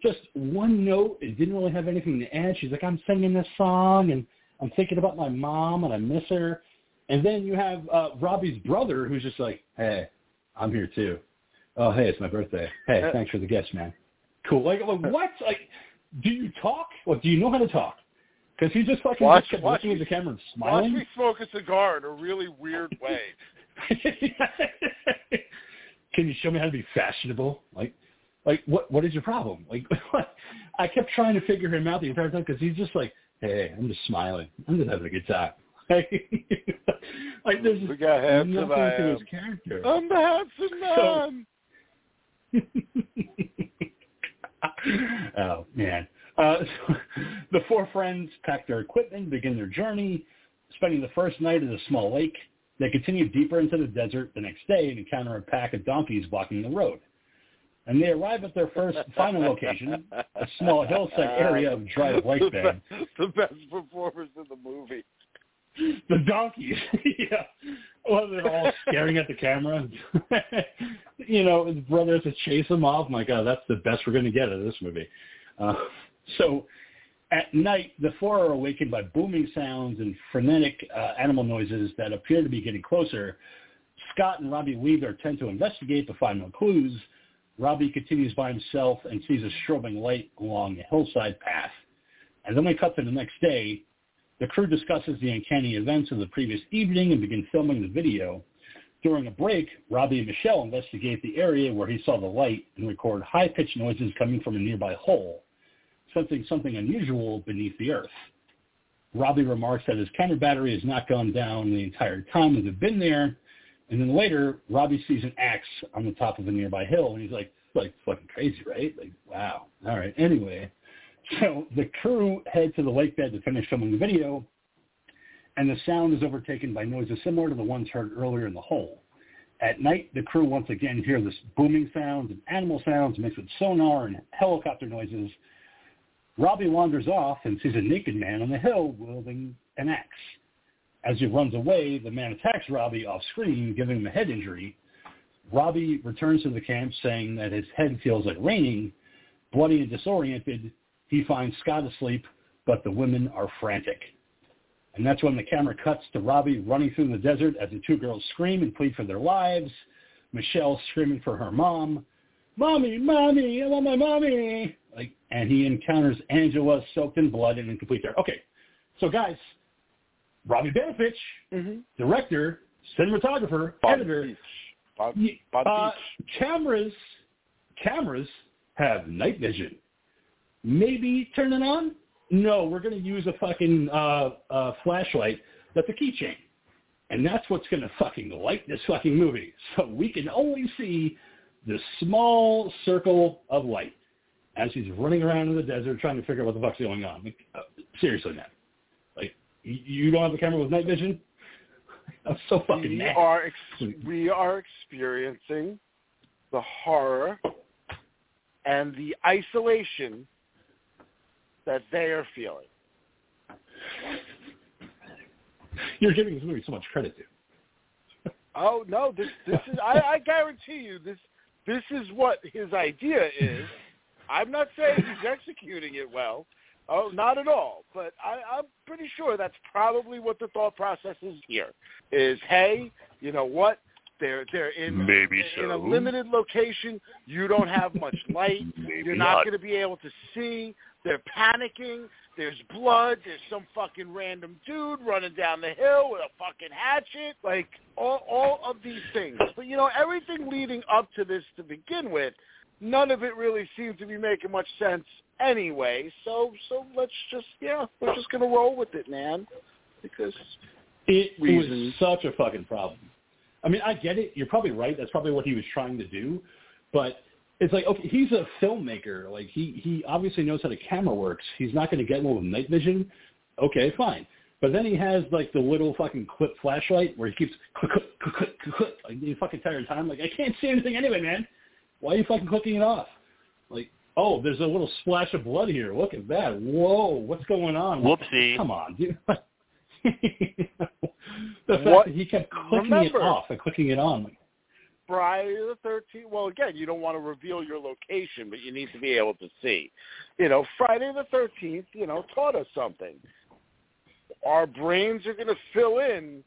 just one note. It didn't really have anything to add. She's like, I'm singing this song and I'm thinking about my mom and I miss her. And then you have uh, Robbie's brother who's just like, Hey, I'm here too. Oh, hey, it's my birthday. Hey, thanks for the gift, man. Cool. Like, like what? Like, do you talk? Or do you know how to talk? Because he just fucking Watch- just kept watch looking at the camera and smiling. Watch me smoke a cigar in a really weird way. Can you show me how to be fashionable? Like, like what? What is your problem? Like, I kept trying to figure him out the entire time because he's just like, hey, I'm just smiling. I'm just having a good time. like, there's just We got handsome nothing to his character. I'm the handsome man. oh man. Uh, so the four friends pack their equipment, begin their journey, spending the first night at a small lake. They continue deeper into the desert the next day and encounter a pack of donkeys blocking the road. And they arrive at their first final location, a small hillside area of dry lake the, bed. the best performers in the movie. The donkeys, yeah. Well, they're all staring at the camera. you know, his brother has to chase him off. My God, that's the best we're going to get out of this movie. Uh, so at night, the four are awakened by booming sounds and frenetic uh, animal noises that appear to be getting closer. Scott and Robbie Weaver tend to investigate to find no clues. Robbie continues by himself and sees a strobing light along a hillside path. And then we cut to the next day. The crew discusses the uncanny events of the previous evening and begin filming the video. During a break, Robbie and Michelle investigate the area where he saw the light and record high-pitched noises coming from a nearby hole, sensing something unusual beneath the earth. Robbie remarks that his camera battery has not gone down the entire time that they've been there, and then later, Robbie sees an axe on the top of a nearby hill, and he's like, like fucking crazy, right? Like, wow. All right. Anyway, so the crew head to the lake bed to finish filming the video, and the sound is overtaken by noises similar to the ones heard earlier in the hole. At night, the crew once again hear this booming sounds and animal sounds mixed with sonar and helicopter noises. Robbie wanders off and sees a naked man on the hill wielding an axe. As he runs away, the man attacks Robbie off screen, giving him a head injury. Robbie returns to the camp saying that his head feels like raining. Bloody and disoriented, he finds Scott asleep, but the women are frantic. And that's when the camera cuts to Robbie running through the desert as the two girls scream and plead for their lives. Michelle screaming for her mom, "Mommy, mommy, I want my mommy!" Like, and he encounters Angela soaked in blood and in complete terror. Okay, so guys, Robbie Banfitch, Mm-hmm. director, cinematographer, editor, Beach. Bon, y- Bon uh, Beach. cameras, cameras have night vision. Maybe turn it on? No, we're going to use a fucking uh, uh, flashlight that's a keychain. And that's what's going to fucking light this fucking movie. So we can only see the small circle of light as he's running around in the desert trying to figure out what the fuck's going on. Like, uh, seriously, man. Like, you, you don't have a camera with night vision? I'm so fucking we mad. are ex- we are experiencing the horror and the isolation that they are feeling. You're giving this movie so much credit to. Oh no, this this is I, I guarantee you this this is what his idea is. I'm not saying he's executing it well. Oh, not at all. But I, I'm pretty sure that's probably what the thought process is here. Is hey, you know what? They're they're in Maybe in a limited location. You don't have much light. Maybe You're not, not. going to be able to see. They're panicking. There's blood. There's some fucking random dude running down the hill with a fucking hatchet. Like all all of these things. But you know everything leading up to this to begin with, none of it really seemed to be making much sense anyway. So so let's just yeah, we're just gonna roll with it, man. Because It Reasons. was such a fucking problem. I mean, I get it. You're probably right. That's probably what he was trying to do. But it's like, okay, he's a filmmaker. Like he he obviously knows how the camera works. He's not going to get one with night vision. Okay, fine. But then he has like the little fucking clip flashlight where he keeps click click click click click, like the fucking entire time. Like I can't see anything anyway, man. Why are you fucking clicking it off? Like, oh, there's a little splash of blood here. Look at that. Whoa, what's going on? Whoopsie. Come on, dude. the fact What- that he kept clicking remember- it off and clicking it on. Like, Friday the Thirteenth. Well, again, you don't want to reveal your location, but you need to be able to see. You know, Friday the Thirteenth. You know, taught us something. Our brains are going to fill in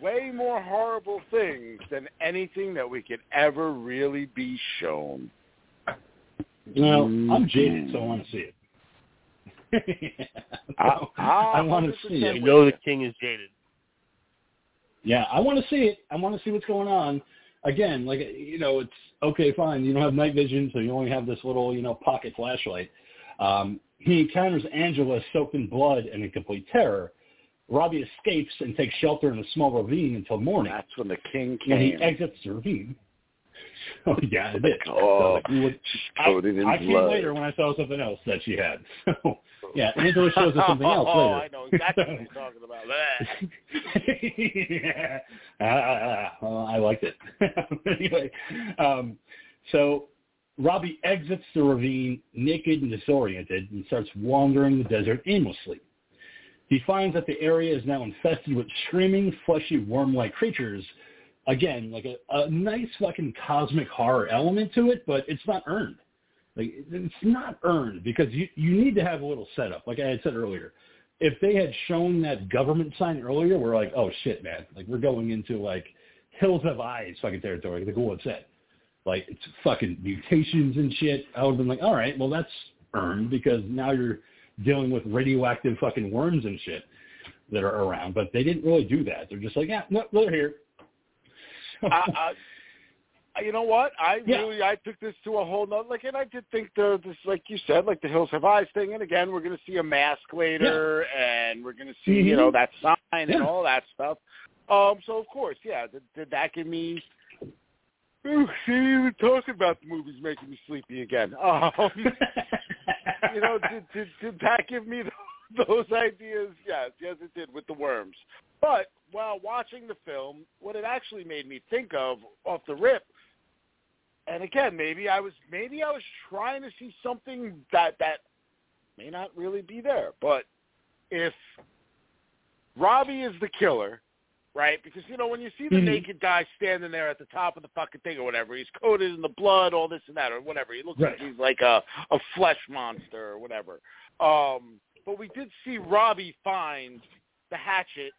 way more horrible things than anything that we could ever really be shown. you know, I'm mm-hmm. jaded, so I want to see it. I- I want to see it. You know the king is jaded. Yeah, I want to see it. I want to see what's going on. Again, like you know, it's okay, fine. You don't have night vision, so you only have this little, you know, pocket flashlight. Um, he encounters Angela soaked in blood and in complete terror. Robbie escapes and takes shelter in a small ravine until morning. That's when the king came. When he exits the ravine. Oh yeah, it did. Oh, So, like, I, I came later when I saw something else that she had. So yeah, Angela shows us something else oh, later. I know exactly what you're talking about. yeah. Ah, ah, ah. Well, I liked it. anyway, um, so Robbie exits the ravine naked and disoriented and starts wandering the desert aimlessly. He finds that the area is now infested with screaming, fleshy, worm-like creatures. Again, like a, a nice fucking cosmic horror element to it, but it's not earned. Like it's not earned because you you need to have a little setup. Like I had said earlier, if they had shown that government sign earlier, we're like, oh shit, man, like we're going into like hills of eyes fucking territory. Like had said, like it's fucking mutations and shit. I would have been like, all right, well that's earned because now you're dealing with radioactive fucking worms and shit that are around. But they didn't really do that. They're just like, yeah, no, they're here. you know what? I Yeah. really I took this to a whole nother like, and I did think the this like you said like the Hills Have Eyes thing, and again we're going to see a mask later, and we're going to see you Mhm. know that sign and all that stuff. Um, so of course, yeah, did, did that give me? Ooh, see, even talking about the movies making me sleepy again. Um, you know, did, did, did that give me th- those ideas? Yes, yes, it did with the worms. But while watching the film, what it actually made me think of off the rip, and again, maybe I was maybe I was trying to see something that that may not really be there. But if Robbie is the killer, right? Because you know when you see the Mhm. naked guy standing there at the top of the fucking thing or whatever, he's coated in the blood, all this and that, or whatever. He looks like he's like a a flesh monster or whatever. Um, but we did see Robbie find the hatchet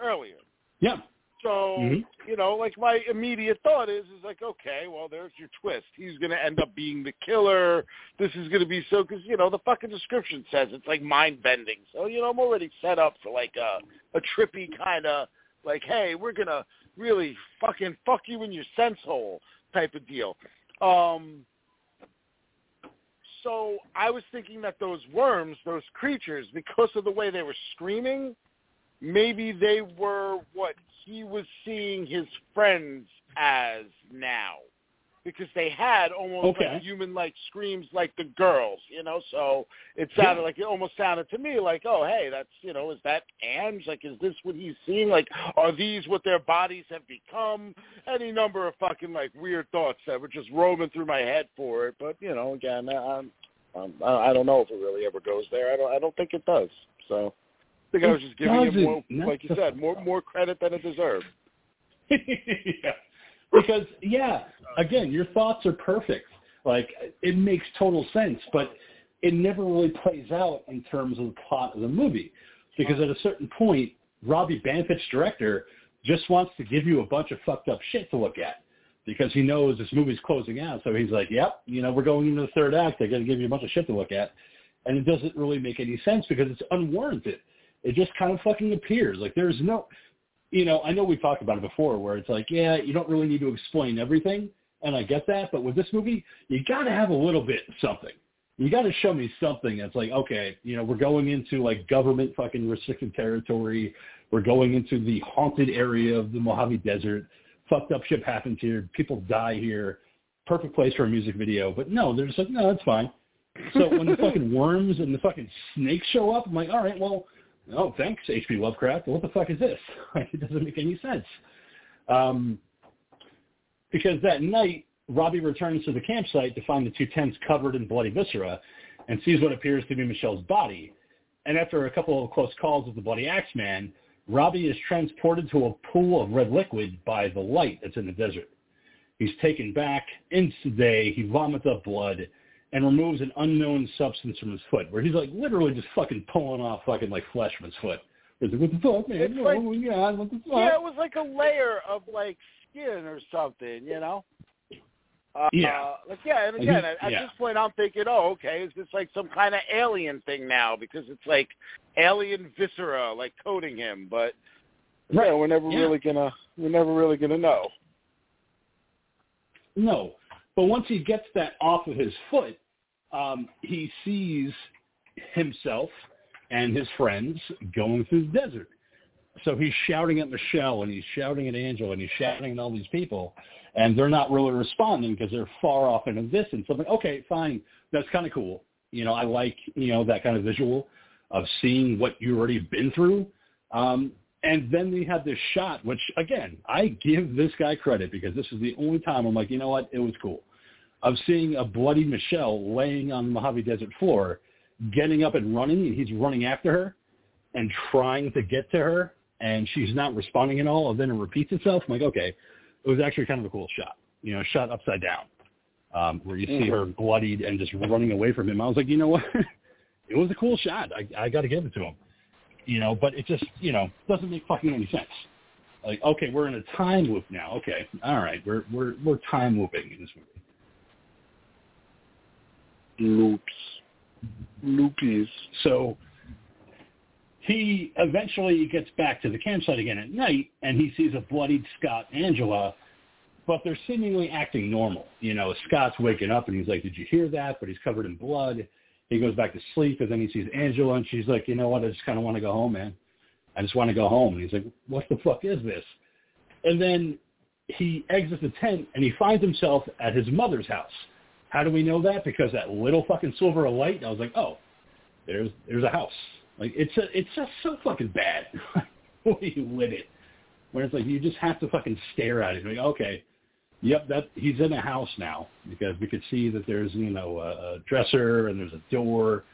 earlier. yeah. So Mhm. you know, like my immediate thought is, is like, okay, well, there's your twist. He's going to end up being the killer. This is going to be so because you know the fucking description says it's like mind bending. So you know, I'm already set up for like a a trippy kind of like, hey, we're gonna really fucking fuck you in your sense hole type of deal. Um. So I was thinking that those worms, those creatures, because of the way they were screaming, maybe they were what he was seeing his friends as now because they had almost Okay. like human-like screams like the girls, you know. So it sounded like it almost sounded to me like, oh, hey, that's you know, is that Ange? Like, is this what he's seeing? Like, are these what their bodies have become? Any number of fucking like weird thoughts that were just roaming through my head for it. But you know, again, I'm, I'm, I don't know if it really ever goes there. I don't, I don't think it does. So think I was just giving him more, like you said, more more credit than it deserved. yeah. Because yeah, again, your thoughts are perfect. Like it makes total sense, but it never really plays out in terms of the plot of the movie. Because at a certain point, Robbie Banfitch's director just wants to give you a bunch of fucked up shit to look at because he knows this movie's closing out. So he's like, yep, you know, we're going into the third act. They're going to give you a bunch of shit to look at. And it doesn't really make any sense because it's unwarranted. It just kind of fucking appears. Like there's no, you know, I know we talked about it before where it's like, yeah, you don't really need to explain everything. And I get that. But with this movie, you got to have a little bit something. You got to show me something that's like, okay, you know, we're going into like government fucking restricted territory. We're going into the haunted area of the Mojave Desert. Fucked up shit happens here. People die here. Perfect place for a music video. But no, they're just like, no, that's fine. So when the fucking worms and the fucking snakes show up, I'm like, all right, well, oh, thanks, H.P. Lovecraft. What the fuck is this? it doesn't make any sense. Um, because that night, Robbie returns to the campsite to find the two tents covered in bloody viscera and sees what appears to be Michelle's body. And after a couple of close calls with the bloody Axeman, Robbie is transported to a pool of red liquid by the light that's in the desert. He's taken back. Instant day, he vomits up blood and removes an unknown substance from his foot, where he's like literally just fucking pulling off fucking like flesh from his foot. He's like, what the fuck, man? It's like, oh my God, what the fuck? Yeah, it was like a layer of like skin or something, you know. Uh, Yeah. Like yeah, and And again, at, at yeah. this point, I'm thinking, oh, okay, is this like some kind of alien thing now? Because it's like alien viscera, like coating him. But Right. yeah, we're never Yeah. really gonna, we're never really gonna know. No. But once he gets that off of his foot, um, he sees himself and his friends going through the desert. So he's shouting at Michelle and he's shouting at Angel and he's shouting at all these people, and they're not really responding because they're far off in the distance. I'm like, okay, fine, that's kind of cool. You know, I like you know that kind of visual of seeing what you've already been through. Um, and then we had this shot, which again, I give this guy credit because this is the only time I'm like, you know what, it was cool. Of seeing a bloody Michelle laying on the Mojave Desert floor, getting up and running, and he's running after her and trying to get to her, and she's not responding at all, and then it repeats itself. I'm like, okay, it was actually kind of a cool shot, you know, shot upside down, um, where you see her bloodied and just running away from him. I was like, you know what, it was a cool shot. I, I got to give it to him, you know, but it just, you know, doesn't make fucking any sense. Like, okay, we're in a time loop now. Okay, all right, we're we're we're time looping in this movie. Loops, loopies. So he eventually gets back to the campsite again at night, and he sees a bloodied Scott Angela, but they're seemingly acting normal. You know, Scott's waking up, and he's like, "Did you hear that?" But he's covered in blood. He goes back to sleep, and then he sees Angela, and she's like, "You know what? I just kind of want to go home, man. I just want to go home." And he's like, "What the fuck is this?" And then he exits the tent, and he finds himself at his mother's house. How do we know that? Because that little fucking silver light. I was like, "Oh, there's there's a house." Like it's a, it's just so fucking bad way you lit it. Where it's like you just have to fucking stare at it. Like, okay, yep, that he's in a house now because we could see that there's you know a, a dresser and there's a door.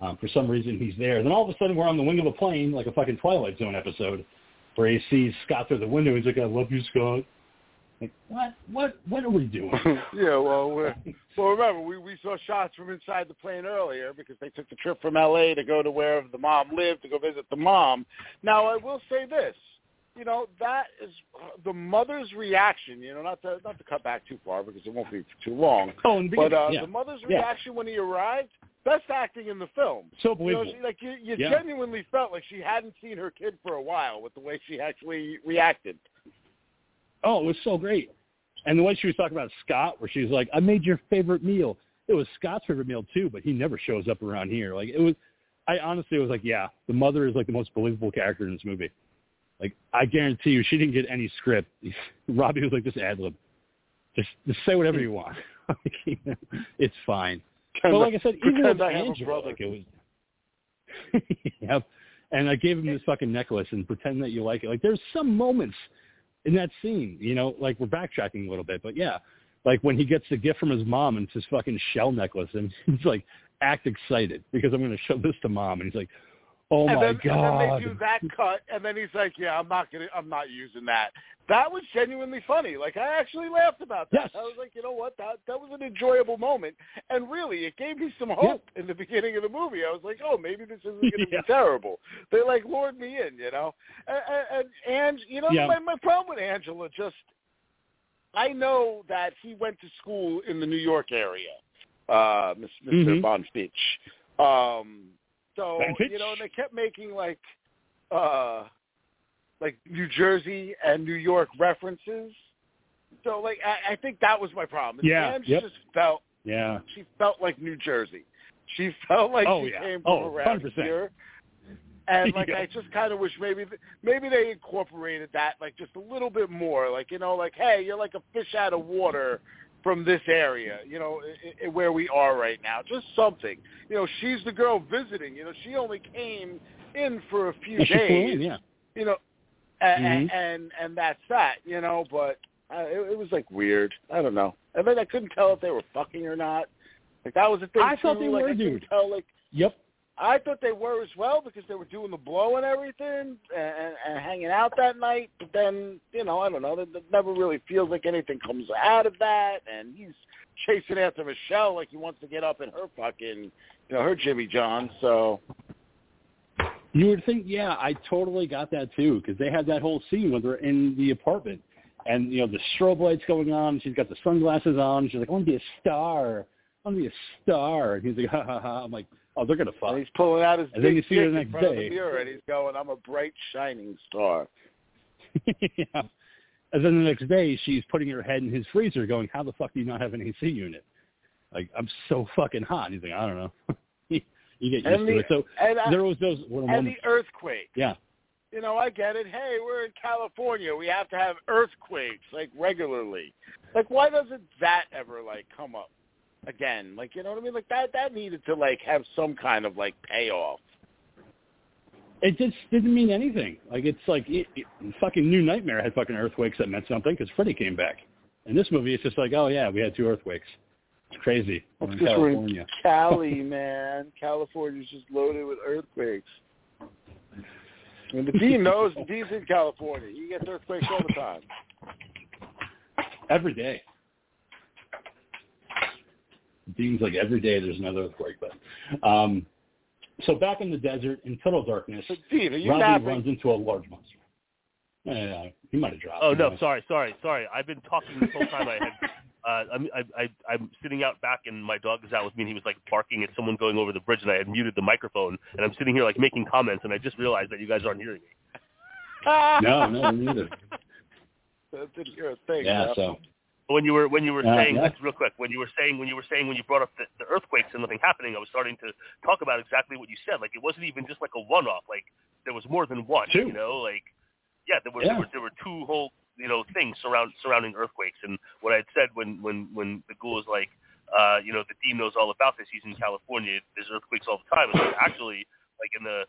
Um, for some reason he's there. Then all of a sudden we're on the wing of a plane, like a fucking Twilight Zone episode, where he sees Scott through the window. He's like, "I love you, Scott." Like, what? What? What are we doing? yeah, well, we're, well, remember we we saw shots from inside the plane earlier because they took the trip from L.A. to go to where the mom lived to go visit the mom. Now, I will say this, you know, that is the mother's reaction. You know, not to not to cut back too far because it won't be too long. Oh, the But uh, yeah. the mother's Yeah. reaction when he arrived, best acting in the film. so You know, believable. she, like you, you Yeah. genuinely felt like she hadn't seen her kid for a while with the way she actually reacted. Oh, it was so great. And the way she was talking about Scott, where she was like, "I made your favorite meal." It was Scott's favorite meal too, but he never shows up around here. Like it was, I honestly was like, "Yeah, the mother is like the most believable character in this movie." Like I guarantee you, she didn't get any script. Robbie was like, "Just ad lib, just just say whatever you want. You know, it's fine." But like I said, even with I Angela, like it was. yep. And I gave him this fucking necklace and pretend that you like it. Like there's some moments in that scene, you know, like we're backtracking a little bit, but yeah, like when he gets the gift from his mom and it's his fucking shell necklace and he's like, act excited because I'm going to show this to mom. And he's like, Oh and my then, god! And then they do that cut, and then he's like, "Yeah, I'm not gonna, I'm not using that." That was genuinely funny. Like I actually laughed about that. Yes. I was like, you know what? That that was an enjoyable moment, and really, it gave me some hope in the beginning of the movie. I was like, oh, maybe this isn't going to Yeah. be terrible. They like lured me in, you know. And and, and you know, Yeah. my my problem with Angela just, I know that he went to school in the New York area, uh, Mr. Mhm. Bonfitch. Um, so you know, and they kept making like, uh, like New Jersey and New York references. So like, I, I think that was my problem. Yeah, Ange yep. just felt yeah. she felt like New Jersey. She felt like Oh, she yeah. came from Oh, around 100%. here. And like Yeah. I just kind of wish maybe maybe they incorporated that like just a little bit more. Like you know, like hey, you're like a fish out of water from this area. You know, i i where we are right now. Just something. You know, she's the girl visiting. You know, she only came in for a few Yeah, days. in, yeah. You know, and Mhm. and, and and that's that. You know, but uh, it, it was like weird. I don't know. I mean, I couldn't tell if they were fucking or not. Like that was the thing. I thought too. they like, were, I dude. Tell, like Yep. I thought they were as well because they were doing the blow and everything and, and, hanging out that night. But then, you know, I don't know. It, never really feels like anything comes out of that. And he's chasing after Michelle like he wants to get up in her fucking, you know, her Jimmy John. So You would think, yeah, I totally got that too, because they had that whole scene where they're in the apartment, and you know the strobe lights going on. She's got the sunglasses on. She's like, "I want to be a star. I want to be a star." And he's like, "Ha ha ha!" I'm like, "Oh, they're gonna fuck." and he's pulling out his And then big you see dick the in next front of day. the mirror and he's going, "I'm a bright shining star." yeah. And then the next day, she's putting her head in his freezer, going, "How the fuck do you not have an AC unit?" Like, I'm so fucking hot. And he's like, "I don't know." you get used And to the it. So and, I, there was those and moments. the earthquake. Yeah. you know, I get it. Hey, we're in California. We have to have earthquakes like regularly. Like, why doesn't that ever like come up again? Like, you know what I mean? Like that that needed to like have some kind of like payoff. It just didn't mean anything. Like it's like it, it, fucking New Nightmare had fucking earthquakes that meant something because Freddy came back. In this movie, it's just like, oh yeah, we had two earthquakes. It's crazy. We're in Because we're in California. Cali, man. California's just loaded with earthquakes. I mean, the dean knows. The dean's in California. He gets earthquakes all the time. Every day. Dean's like every day there's another earthquake. But um, so back in the desert in total darkness, So, Dean, are you Robbie napping? runs into a large monster. Yeah, he might have dropped. Oh you no, know. sorry, sorry, sorry. I've been talking this whole time. I had, uh, I'm, I, I, I'm sitting out back, and my dog is out with me, and he was like barking at someone going over the bridge, and I had muted the microphone, and I'm sitting here like making comments, and I just realized that you guys aren't hearing me. No, no, neither. I didn't hear a thing. Yeah, man. so When you were when you were Yeah, saying yeah. real quick, when you were saying when you were saying when you brought up the, the earthquakes and nothing happening, I was starting to talk about exactly what you said. Like it wasn't even just like a one-off. Like there was more than one. Two. You know, like yeah, there were, Yeah. there were there were two whole you know things surround surrounding earthquakes. And what I had said when when when the ghoul was like, uh, you know, the dean knows all about this. He's in California. There's earthquakes all the time. And like, actually, like in the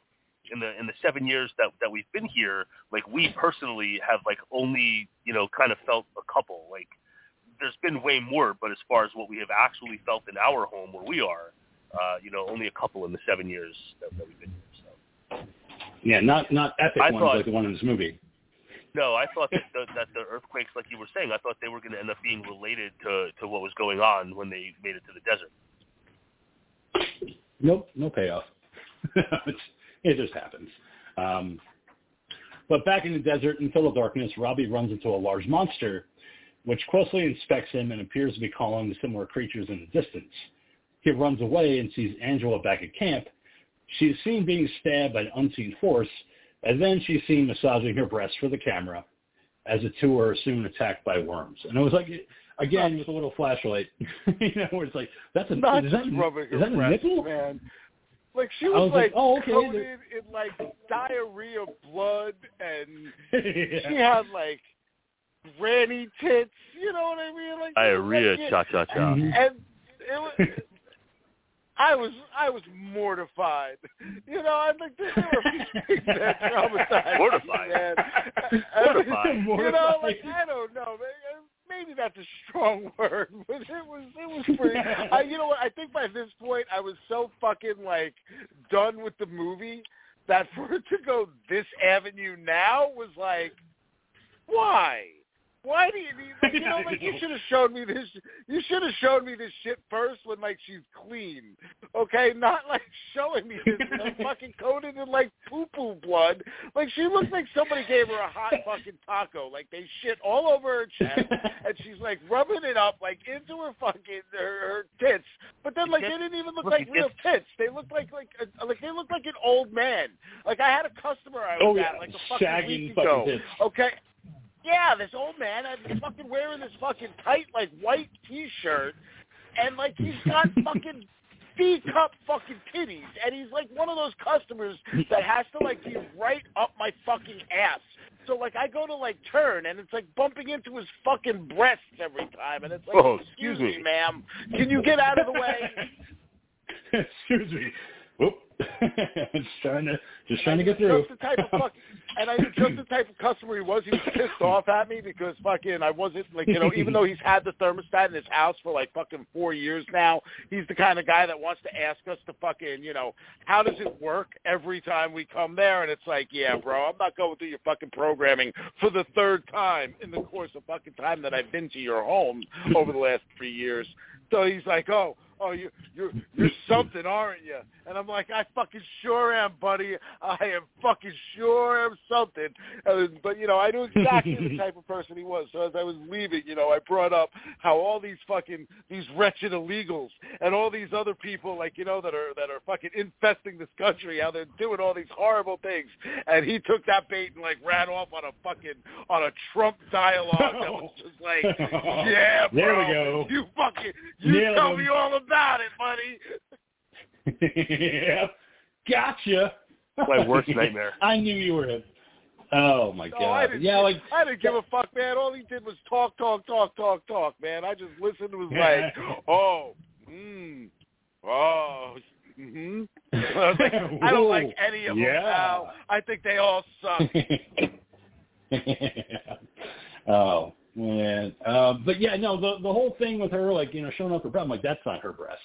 in the in the seven years that that we've been here, like we personally have like only you know kind of felt a couple. Like there's been way more, but as far as what we have actually felt in our home where we are, uh, you know, only a couple in the seven years that, that we've been here. So yeah, not not epic I ones thought- like the one in this movie. no, I thought that the, that the earthquakes, like you were saying, I thought they were going to end up being related to to what was going on when they made it to the desert. Nope, no payoff. it just happens. Um, but back in the desert in total darkness, Robbie runs into a large monster, which closely inspects him and appears to be calling to similar creatures in the distance. He runs away and sees Angela back at camp. She is seen being stabbed by an unseen force, and then she's seen massaging her breast for the camera, as the two are soon attacked by worms. And it was like, again, with a little flashlight, you know, where it's like, that's a, Not is that, rubbing is that a breast, nipple? man. Like she was, was like, like, oh, okay, coated in like diarrhea blood, and Yeah. she had like granny tits. You know what I mean? Like Diarrhea, cha cha cha. Mhm. and it was. I was I was mortified. You know, I think there were things that traumatized Mortified. man. Mortified. You know, like I don't know. Maybe that's a strong word, but it was it was pretty. I, you know what? I think by this point I was so fucking like done with the movie that for it to go this avenue now was like, why? Why do you need? You know, like you should have showed me this. You should have showed me this shit first when like she's clean, okay? Not like showing me this like, fucking coated in like poo poo blood. Like she looks like somebody gave her a hot fucking taco. Like they shit all over her chest, and she's like rubbing it up like into her fucking her, her tits. But then like they didn't even look like real tits. They looked like like a, like they looked like an old man. Like I had a customer I was Oh, at yeah. like a fucking Sagging week fucking ago. tits. Okay. Yeah, this old man is fucking wearing this fucking tight like white T-shirt, and like he's got fucking D cup fucking titties, and he's like one of those customers that has to like be right up my fucking ass. So like I go to like turn, and it's like bumping into his fucking breasts every time, and it's like, Oh, excuse me, me. ma'am, can you get out of the way? Excuse me. Whoop. just trying to just trying to get Just through. the type of fuck, and I knew just the type of customer he was. He was pissed off at me because fucking I wasn't like you know even though he's had the thermostat in his house for like fucking four years now, he's the kind of guy that wants to ask us to fucking you know how does it work every time we come there, and it's like yeah, bro, I'm not going through your fucking programming for the third time in the course of fucking time that I've been to your home over the last three years. So he's like, oh, oh, you, you're, you're something, aren't you? And I'm like, I fucking sure am, buddy. I am fucking sure am something. Uh, but you know, I knew exactly the type of person he was. So as I was leaving, you know, I brought up how all these fucking these wretched illegals and all these other people, like you know, that are that are fucking infesting this country, how they're doing all these horrible things. And he took that bait and like ran off on a fucking on a Trump dialogue that was just like, yeah, bro, There we go. you fucking you Nailed tell him. me all about it, buddy. yep. Gotcha. My worst nightmare. I knew you were it. Oh my No, god. yeah, like I didn't give a fuck, man. All he did was talk, talk, talk, talk, talk, man. I just listened. and Was like, oh, mm, oh, hmm. I like, I don't like any of them, Yeah. pal. I think they all suck. oh man. Uh, but yeah, no, the the whole thing with her, like you know, showing up for problem, like that's not her breasts.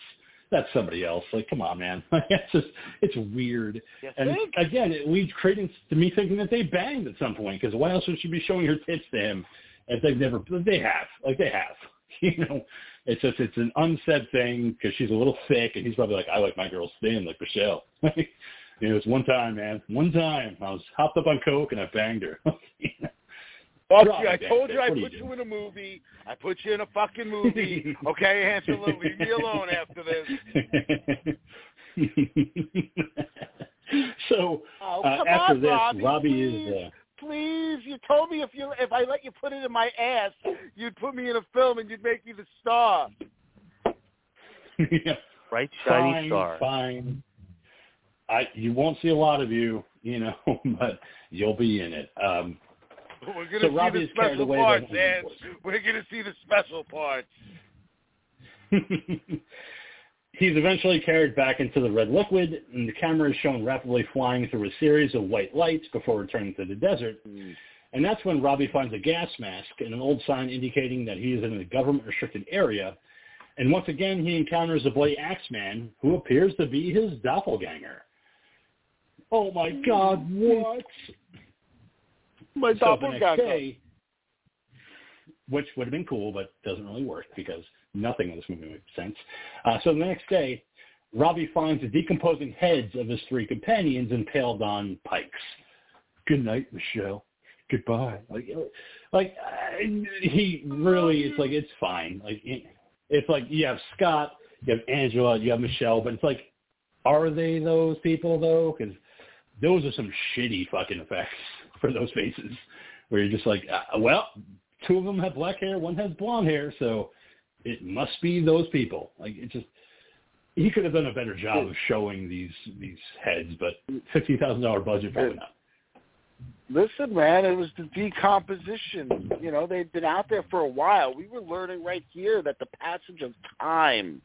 That's somebody else. Like, come on, man. it's just, it's weird. You And think? again, it leads credence to me thinking that they banged at some point. Because why else would she be showing her tits to him if they've never? They have, like they have. You know, it's just it's an unsaid thing because she's a little thick, and he's probably like, I like my girls thin, like Michelle. you know, it's one time, man. One time, I was hopped up on coke and I banged her. Fuck Right, you. I told you I what you put you in a movie. I put you in a fucking movie. Okay, Angela, leave me alone after this. so Oh, uh, come after on, this, Robbie, Robbie please. is. Uh, Please, you told me if you if I let you put it in my ass, you'd put me in a film and you'd make me the star. yeah, Bright shiny fine, star. fine. I you won't see a lot of you, you know, but you'll be in it. Um, We're gonna So see Robbie the special parts, the voice. We're gonna see the special parts. He's eventually carried back into the red liquid, and the camera is shown rapidly flying through a series of white lights before returning to the desert. Mm. And that's when Robbie finds a gas mask and an old sign indicating that he is in a government-restricted area. And once again, he encounters a bloody Axeman, who appears to be his doppelganger. Oh my God! Mm. What? My So the next day, which would have been cool, but doesn't really work because nothing in this movie makes sense. Uh, so the next day, Robbie finds the decomposing heads of his three companions impaled on pikes. Good night, Michelle. Goodbye. Like, like uh, he really, it's like it's fine. Like it, it's like you have Scott, you have Angela, you have Michelle, but it's like, are they those people though? Because those are some shitty fucking effects for those faces, where you're just like, uh, well, two of them have black hair, one has blonde hair, so it must be those people. Like it just, he could have done a better job of showing these these heads, but fifteen thousand dollar budget probably not. Listen, man, it was the decomposition. You know, they've been out there for a while. We were learning right here that the passage of time,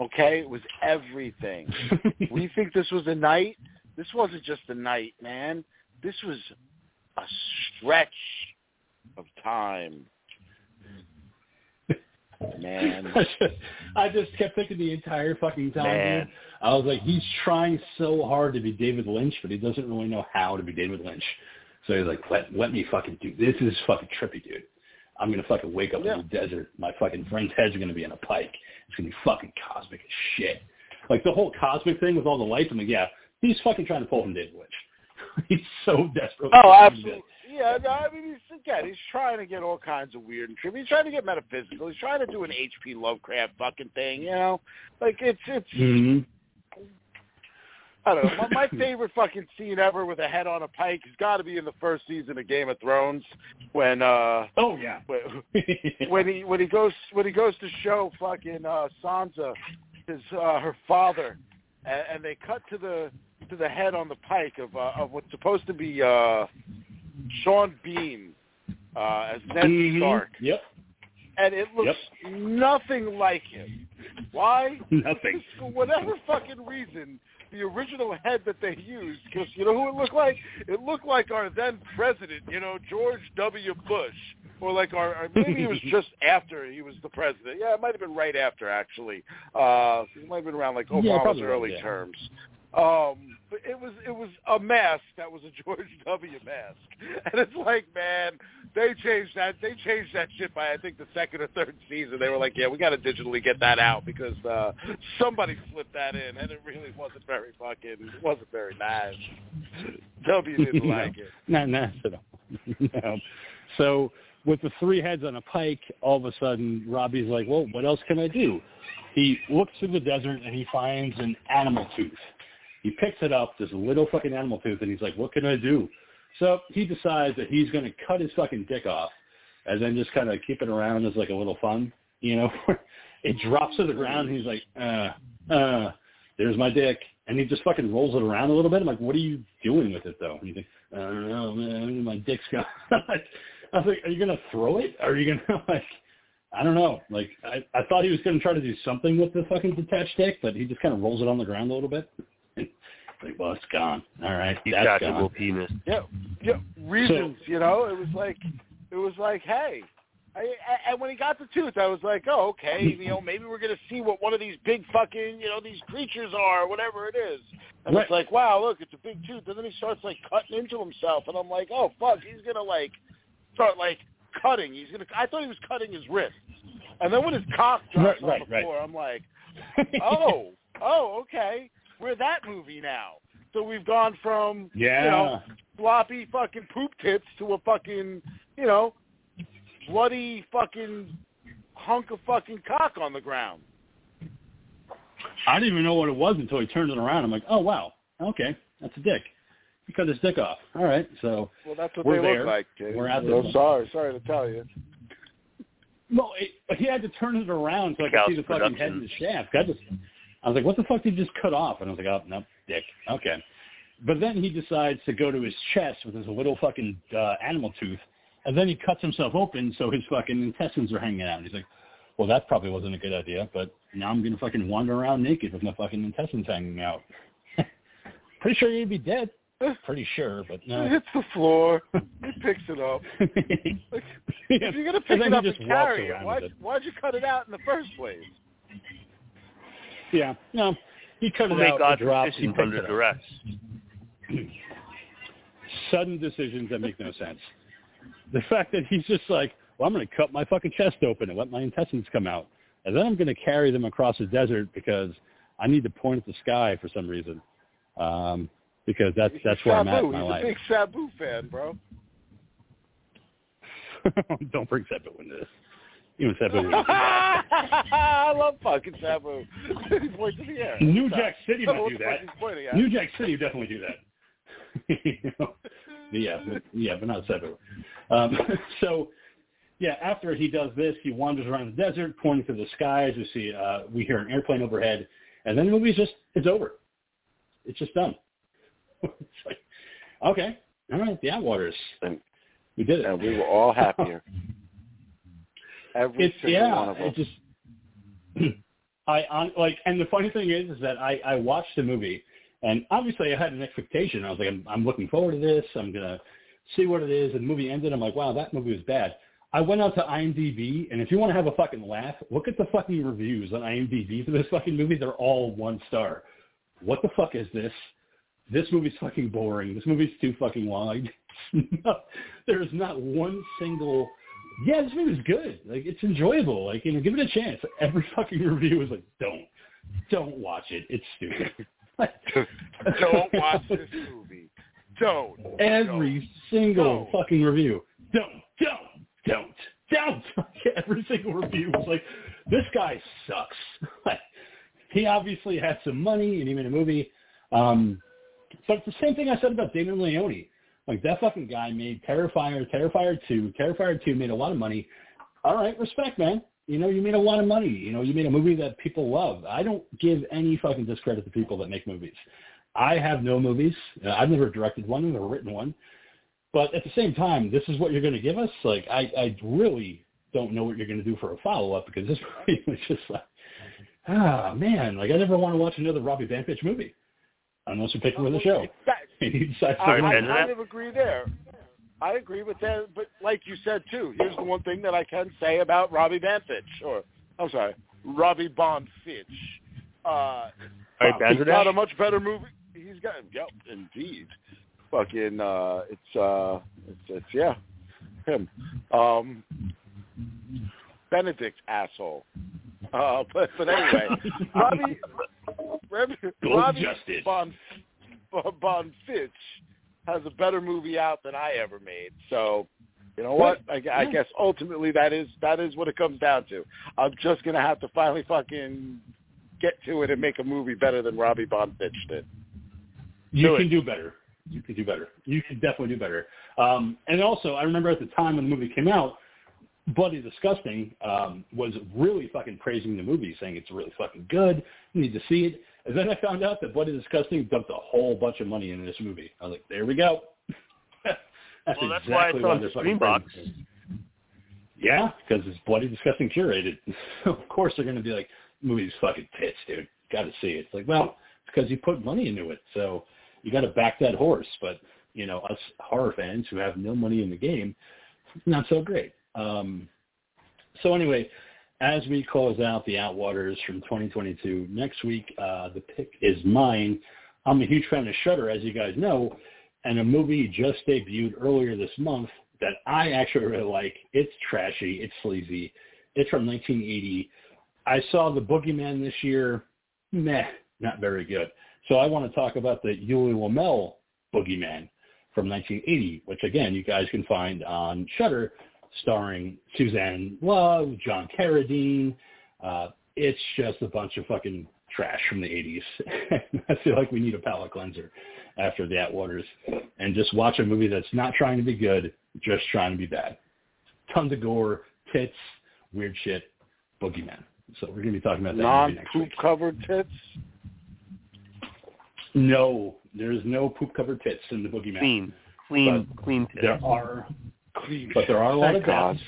okay, it was everything. we think this was a night. This wasn't just a night, man. This was a stretch of time. Man. I just, kept thinking the entire fucking time. Man. Dude. I was like, he's trying so hard to be David Lynch, but he doesn't really know how to be David Lynch. So he's like, let let me fucking do this. Is fucking trippy, dude. I'm gonna fucking wake up Yeah. in the desert. My fucking friend's heads are gonna be in a pike. It's gonna be fucking cosmic as shit. Like the whole cosmic thing with all the lights. I'm like, yeah, he's fucking trying to pull from David Lynch. he's so desperate. Oh, absolutely. Yeah, no, I mean, he's again, he's trying to get all kinds of weird and trippy. He's trying to get metaphysical. He's trying to do an H.P. Lovecraft fucking thing, you know? Like it's it's hmm I don't know. My, my favorite fucking scene ever with a head on a pike has got to be in the first season of Game of Thrones when uh Oh yeah. when, when he when he goes when he goes to show fucking uh Sansa his uh her father and, and they cut to the to the head on the pike of uh, of what's supposed to be uh Sean Bean uh as Ned Mhm. Stark Yep. and it looks nothing like him. Why? Nothing. For whatever fucking reason, the original head that they used, because you know who it looked like? It looked like our then president, you know, George W. Bush, or like our, or maybe it was just after he was the president. Yeah, it might have been right after actually. Uh, it might have been around like Yeah, Obama's probably early yeah. terms. Um, but it was it was a mask that was a George W. mask, and it's like, man, they changed that. They changed that shit by I think the second or third season. They were like, yeah, we got to digitally get that out because uh somebody slipped that in, and it really wasn't very fucking. It wasn't very nice. W didn't No. like it. Not nice at all. no. So with the three heads on a pike, all of a sudden Robbie's like, well, what else can I do? He looks through the desert and he finds an animal tooth. He picks it up, this little fucking animal tooth, and he's like, what can I do? So he decides that he's going to cut his fucking dick off and then just kind of keep it around as like a little fun, you know? it drops to the ground and he's like, uh, uh, there's my dick. And he just fucking rolls it around a little bit. I'm like, what are you doing with it though? And he's like, I don't know, man, my dick's gone. I was like, are you going to throw it? Are you going to like, I don't know. Like, I, I thought he was going to try to do something with the fucking detached dick, but he just kind of rolls it on the ground a little bit. Like, well, it's gone. All right, that's Detachable gone. penis. Yeah, yeah. Reasons, you know. It was like, it was like, hey. I, I- and when he got the tooth, I was like, oh, okay, you know, maybe we're gonna see what one of these big fucking, you know, these creatures are, whatever it is. And Right. it's like, wow, look, it's a big tooth. And then he starts like cutting into himself, and I'm like, oh fuck, he's gonna like start like cutting. He's gonna. I thought he was cutting his wrists, and then when his cock drops Right, right, on the right. floor, I'm like, oh, oh, okay, we're that movie now. So we've gone from yeah. you know, floppy fucking poop tits to a fucking, you know, bloody fucking hunk of fucking cock on the ground. I didn't even know what it was until he turned it around. I'm like, oh wow, okay, that's a dick. He cut his dick off. All right, so Well, that's what We're they there. look like. Jay. We're at I'm sorry, sorry to tell you. well, it, he had to turn it around so I could see the fucking head production. and the shaft. I just, I was like, what the fuck did you just cut off? And I was like, oh no, dick. Okay. But then he decides to go to his chest with his little fucking uh, animal tooth, and then he cuts himself open so his fucking intestines are hanging out. And he's like, well, that probably wasn't a good idea, but now I'm gonna fucking wander around naked with my fucking intestines hanging out. Pretty sure you'd be dead. Pretty sure, but It no. hits the floor. He picks it up. If you're gonna pick And it up and carry it, why with it. why'd you cut it out in the first place? Yeah, no. He cut We'll it make out, God it drops, he decisions picks under it duress. Sudden decisions that make no sense. The fact that he's just like, well, I'm going to cut my fucking chest open and let my intestines come out, and then I'm going to carry them across the desert because I need to point at the sky for some reason. Um, because that's that's where I'm at in my He's life. a big Sabu fan, bro. Don't bring Sabu into this. Even Sabu. I love fucking Sabu. he points in the air. New Jack City would What do that. fuck he's pointing at? New Jack City would definitely do that. You know? But yeah, but, yeah, but not Sabu. Um, so, yeah, after he does this, he wanders around the desert, pointing to the skies. We see, uh, we hear an airplane overhead, and then the movie's just, it's over. It's just done. it's like, okay, all right, the Outwaters, And- we did it. and we were all happier. Every it's single yeah, one of it just I on like, and the funny thing is, is that I I watched the movie, and obviously I had an expectation. I was like, I'm, I'm looking forward to this. I'm gonna see what it is. And the movie ended. I'm like, wow, that movie was bad. I went out to IMDb, and if you want to have a fucking laugh, look at the fucking reviews on IMDb for this fucking movie. They're all one star. What the fuck is this? This movie's fucking boring. This movie's too fucking long. there's not one single. Yeah, this movie movie's good. Like it's enjoyable. Like you know, give it a chance. Every fucking review is like, don't, don't watch it. It's stupid. Don't watch this movie. Don't. Every Don't. single Don't. fucking review. Don't, don't, don't, don't. Every single review was like, this guy sucks. Like, he obviously had some money and he made a movie. Um, so it's the same thing I said about Damien Leone. Like that fucking guy made Terrifier, Terrifier 2. Terrifier 2 made a lot of money. All right, respect, man. You know, you made a lot of money. You know, you made a movie that people love. I don't give any fucking discredit to people that make movies. I have no movies. Uh, I've never directed one, never written one. But at the same time, this is what you're going to give us. Like, I, I really don't know what you're going to do for a follow up because this movie was just like, ah, man. Like, I never want to watch another Robbie Van movie unless you pick him with the show. That- And he decides to I, I kind of agree there. I agree with that, but like you said too, here's the one thing that I can say about Robbie Banfitch, or I'm sorry, Robbie Bond Fitch. Uh, right, he's got a much better movie. He's got, yep, indeed. Fucking, uh, it's, uh, it's, it's, yeah, him. Um, Benedict asshole. Uh, but, but anyway, Robbie, Robbie, Robbie justice. Bond, Bond Fitch has a better movie out than I ever made. So, you know what? I, I guess ultimately that is that is what it comes down to. I'm just gonna have to finally fucking get to it and make a movie better than Robbie Bond Fitch did. You Do can it. do better. You can do better. You can definitely do better. Um, and also, I remember at the time when the movie came out, Bloody Disgusting um, was really fucking praising the movie, saying it's really fucking good. You need to see it. And then I found out that Bloody Disgusting dumped a whole bunch of money into this movie. I was like, there we go. that's Well, that's why it's on Screambox. Yeah, because it's Bloody Disgusting curated. of course they're going to be like, movie's fucking tits, dude. Got to see it. It's like, well, it's because you put money into it, so you got to back that horse. But you know, us horror fans who have no money in the game, not so great. Um, so anyway, as we close out the Outwaters from 2022, next week uh, the pick is mine. I'm a huge fan of Shudder, as you guys know, and a movie just debuted earlier this month that I actually really like. It's trashy, it's sleazy. It's from 1980. I saw The Boogeyman this year. Meh, not very good. So I want to talk about the Ulli Lommel Boogeyman from 1980, which again you guys can find on Shudder, starring Suzanne Love, John Carradine. Uh, it's just a bunch of fucking trash from the 80s. I feel like we need a palate cleanser after the Outwaters and just watch a movie that's not trying to be good, just trying to be bad. Tons of gore, tits, weird shit, Boogeyman. So we're going to be talking about that movie next Non-poop covered tits. No, there's no poop covered tits in the Boogeyman. Clean, clean, clean tits. There are, But there are a lot Thank of God.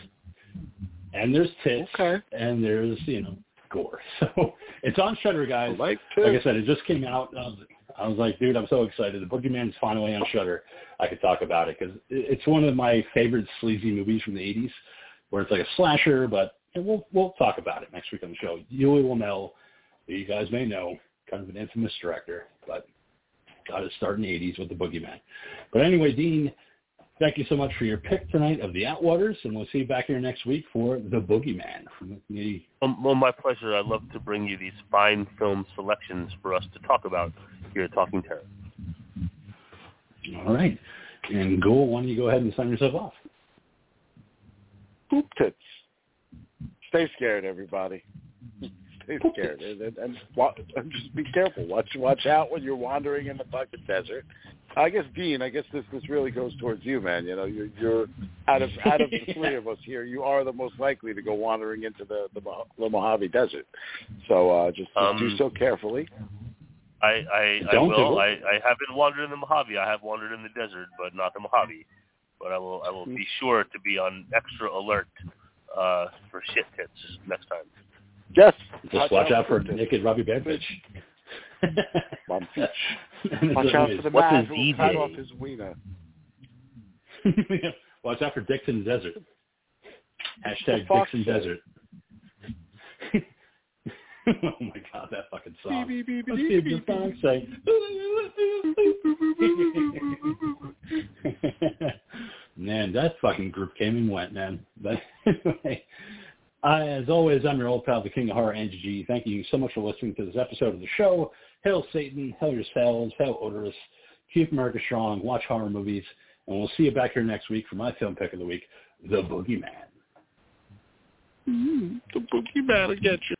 and there's tits, Okay. and there's you know gore. So it's on Shudder, I guys. like Like I said, it just came out. I was, I was like, dude, I'm so excited. The Boogeyman's finally on Shudder. I could talk about it because it's one of my favorite sleazy movies from the '80s, where it's like a slasher. But we'll we'll talk about it next week on the show. Ulli Lommel, who you guys may know, kind of an infamous director, but got his start in the '80s with the Boogeyman. But anyway, Dean, thank you so much for your pick tonight of the Outwaters, and we'll see you back here next week for the Boogeyman from the Um, well, my pleasure. I love to bring you these fine film selections for us to talk about here at Talking Terror. All right. And Ghoul, why don't you go ahead and sign yourself off? poop tits. Stay scared, everybody. Stay scared, and, and, and and just be careful. Watch watch out when you're wandering in the fucking desert. I guess Dean, I guess this this really goes towards you, man. You know, you're you're out of out of the three of us here, you are the most likely to go wandering into the the, the Mojave Desert. So uh, just, just do Um, so carefully. I I, I Don't will. do I. I haven't wandered in the Mojave. I have wandered in the desert, but not the Mojave. But I will I will be sure to be on extra alert uh, for shit tits next time. Yes. Just watch out for poop tits. naked Robbie Banfitch. Mom Fitch. Watch out for the What's man his who will cut DJ? off his wiener. Watch out for dicks in the desert. Hashtag The fuck? Dixon Desert. oh my god, that fucking song. Let's see if the song say. man, that fucking group came and went, man. But anyway, I, as always, I'm your old pal, the King of Horror, Angie G. Thank you so much for listening to this episode of the show. Hail Satan, hail yourselves, hail Odorous. Keep America strong, watch horror movies, and we'll see you back here next week for my film pick of the week, The Boogeyman. Mm-hmm. The boogeyman will get you.